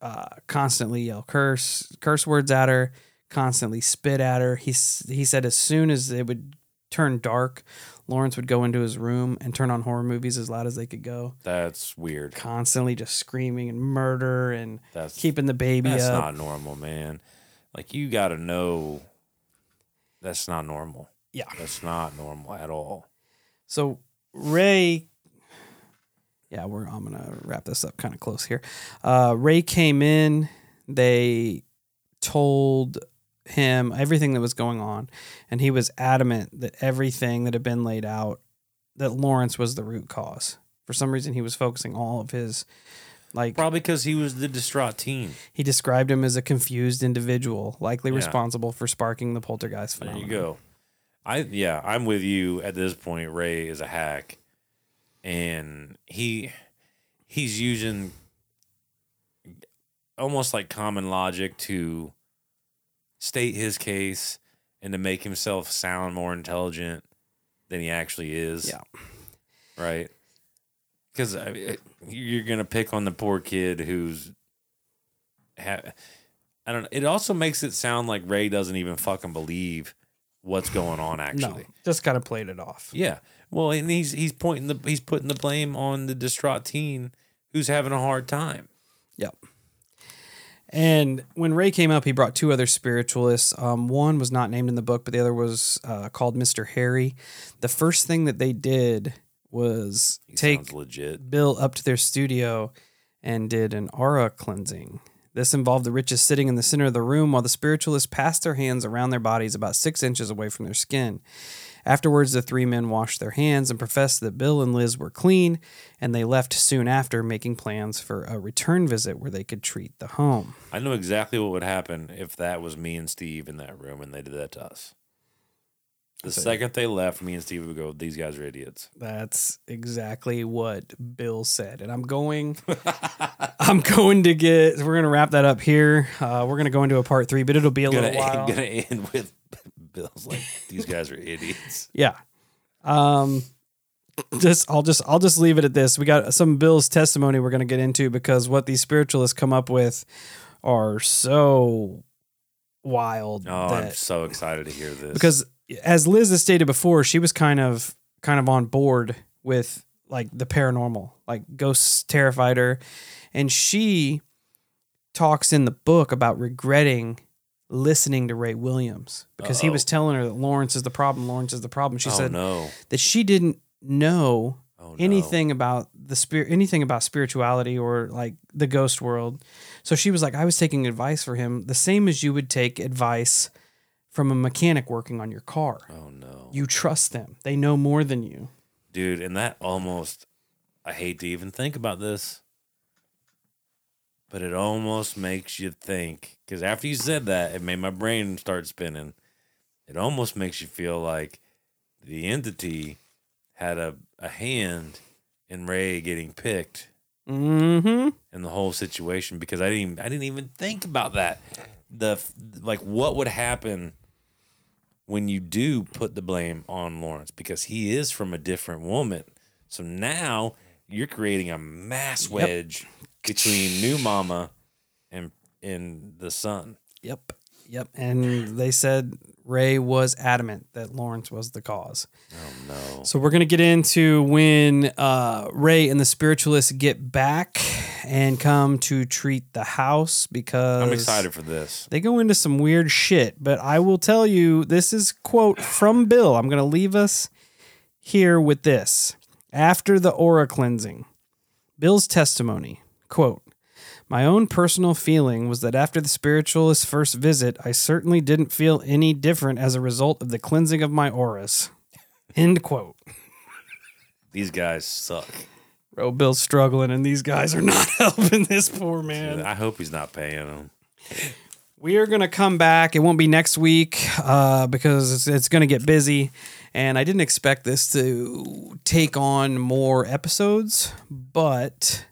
uh, constantly yell curse curse words at her, constantly spit at her. He he said as soon as it would turn dark, Lawrence would go into his room and turn on horror movies as loud as they could go, That's weird. constantly just screaming and murder and That's keeping the baby up. that's up. not normal, man. Like you got to know that's not normal. Yeah. That's not normal at all. So Ray, yeah, we're I'm gonna wrap this up kind of close here. Uh, Ray came in. They told him everything that was going on, and he was adamant that everything that had been laid out, that Lawrence was the root cause. For some reason, he was focusing all of his, like Probably because he was the distraught teen. he described him as a confused individual, likely Yeah. responsible for sparking the poltergeist There phenomenon. you go. I yeah, I'm with you at this point. Ray is a hack, and he he's using almost like common logic to state his case and to make himself sound more intelligent than he actually is. Yeah. right. Because you're gonna pick on the poor kid who's. Ha- I don't know. It also makes it sound like Ray doesn't even fucking believe what's going on. Actually, No, just kind of played it off. yeah. Well, and he's he's pointing the he's putting the blame on the distraught teen who's having a hard time. Yep. And when Ray came up, he brought two other spiritualists. Um, one was not named in the book, but the other was uh, called Mr. Harry. The first thing that they did was He take legit. Bill up to their studio and did an aura cleansing. This involved the riches sitting in the center of the room while the spiritualists passed their hands around their bodies about six inches away from their skin. Afterwards, the three men washed their hands and professed that Bill and Liz were clean, and they left soon after, making plans for a return visit where they could treat the home. I know exactly what would happen if that was me and Steve in that room and they did that to us. The So- second they left, me and Steve would go, "These guys are idiots." That's exactly what Bill said, and I'm going. (laughs) I'm going to get. We're going to wrap that up here. Uh, we're going to go into a part three, but it'll be a gonna, little (laughs) while. gonna end with (laughs) Bill's like, "These guys are idiots." (laughs) Yeah. Um just I'll just I'll just leave it at this. We got some Bill's testimony we're going to get into because what these spiritualists come up with are so wild Oh, I'm so excited to hear this because as Liz has stated before, she was kind of kind of on board with like the paranormal, like ghosts terrified her, and she talks in the book about regretting listening to Ray Williams because he Uh-oh. was telling her that Lawrence is the problem. Lawrence is the problem. She oh said no, that she didn't know oh no. anything about the spirit anything about spirituality or like the ghost world so she was like i was taking advice for him the same as you would take advice from a mechanic working on your car Oh no, you trust them they know more than you dude, and that almost. I hate to even think about this, but it almost makes you think. Because after you said that, it made my brain start spinning. It almost makes you feel like the entity had a, a hand in Ray getting picked mm-hmm in the whole situation because I didn't even, I didn't even think about that. The like what would happen when you do put the blame on Lawrence because he is from a different woman. So now you're creating a mass Yep. Between new mama and and the son. yep yep and they said ray was adamant that lawrence was the cause Oh no. So we're gonna get into when uh, Ray and the spiritualists get back and come to treat the house because I'm excited for this. They go into some weird shit, but I will tell you this is quote from Bill. I'm gonna leave us here with this. After the aura cleansing, Bill's testimony quote. My own personal feeling was that after the spiritualist's first visit, I certainly didn't feel any different as a result of the cleansing of my auras. End quote. These guys suck. Bro, Bill's struggling, and these guys are not (laughs) helping this poor man. I hope he's not paying them. We are going to come back. It won't be next week uh, because it's, it's going to get busy. And I didn't expect this to take on more episodes, but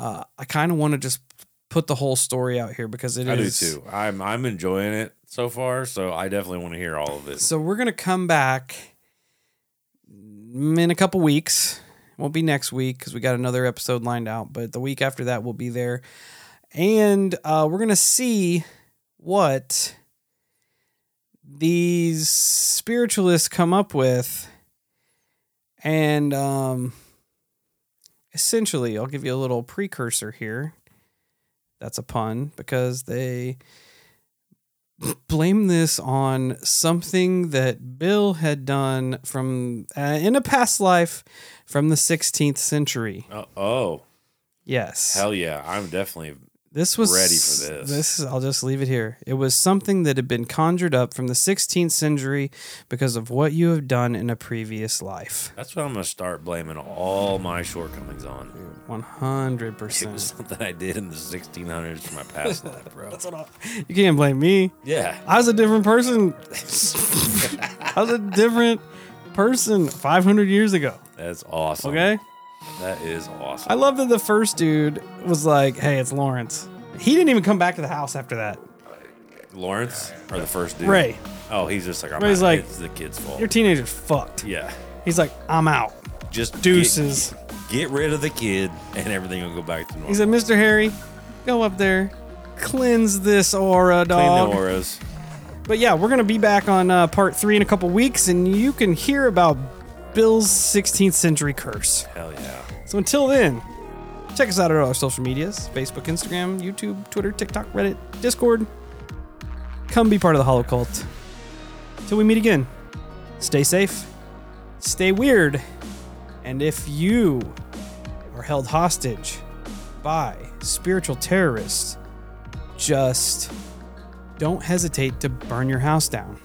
uh, I kind of want to just put the whole story out here because it is. I do too. I'm I'm enjoying it so far, so I definitely want to hear all of it. So we're going to come back in a couple weeks. It won't be next week because we got another episode lined out, but the week after that we'll be there. And uh, we're going to see what these spiritualists come up with. And um, essentially, I'll give you a little precursor here. That's a pun because they blame this on something that Bill had done from uh, in a past life from the 16th century. Oh, oh, Yes. hell yeah! I'm definitely This was ready for this. This I'll just leave it here. It was something that had been conjured up from the 16th century because of what you have done in a previous life. That's what I'm gonna start blaming all my shortcomings on. 100%. It was something I did in the 1600s for my past life, bro. (laughs) That's what I, you can't blame me. Yeah, I was a different person. (laughs) I was a different person 500 years ago. that's awesome. Okay? That is awesome. I love that the first dude was like, "Hey, it's Lawrence." He didn't even come back to the house after that. Lawrence or the first dude? Ray, Oh, he's just like I'm Ray's out. like, it's the kid's fault. your teenager's fucked. yeah, He's like, "I'm out." just Deuces. Get, get rid of the kid, and everything will go back to normal. He said, "Mr. Harry, go up there, cleanse this aura, Clean dog." the auras. But yeah, we're gonna be back on uh, part three in a couple weeks, and you can hear about Bill's 16th century curse. Hell yeah. So until then, check us out at all our social medias Facebook, Instagram, YouTube, Twitter, TikTok, Reddit, Discord. Come be part of the Hollow Cult. Till we meet again, stay safe, stay weird, and if you are held hostage by spiritual terrorists, just don't hesitate to burn your house down.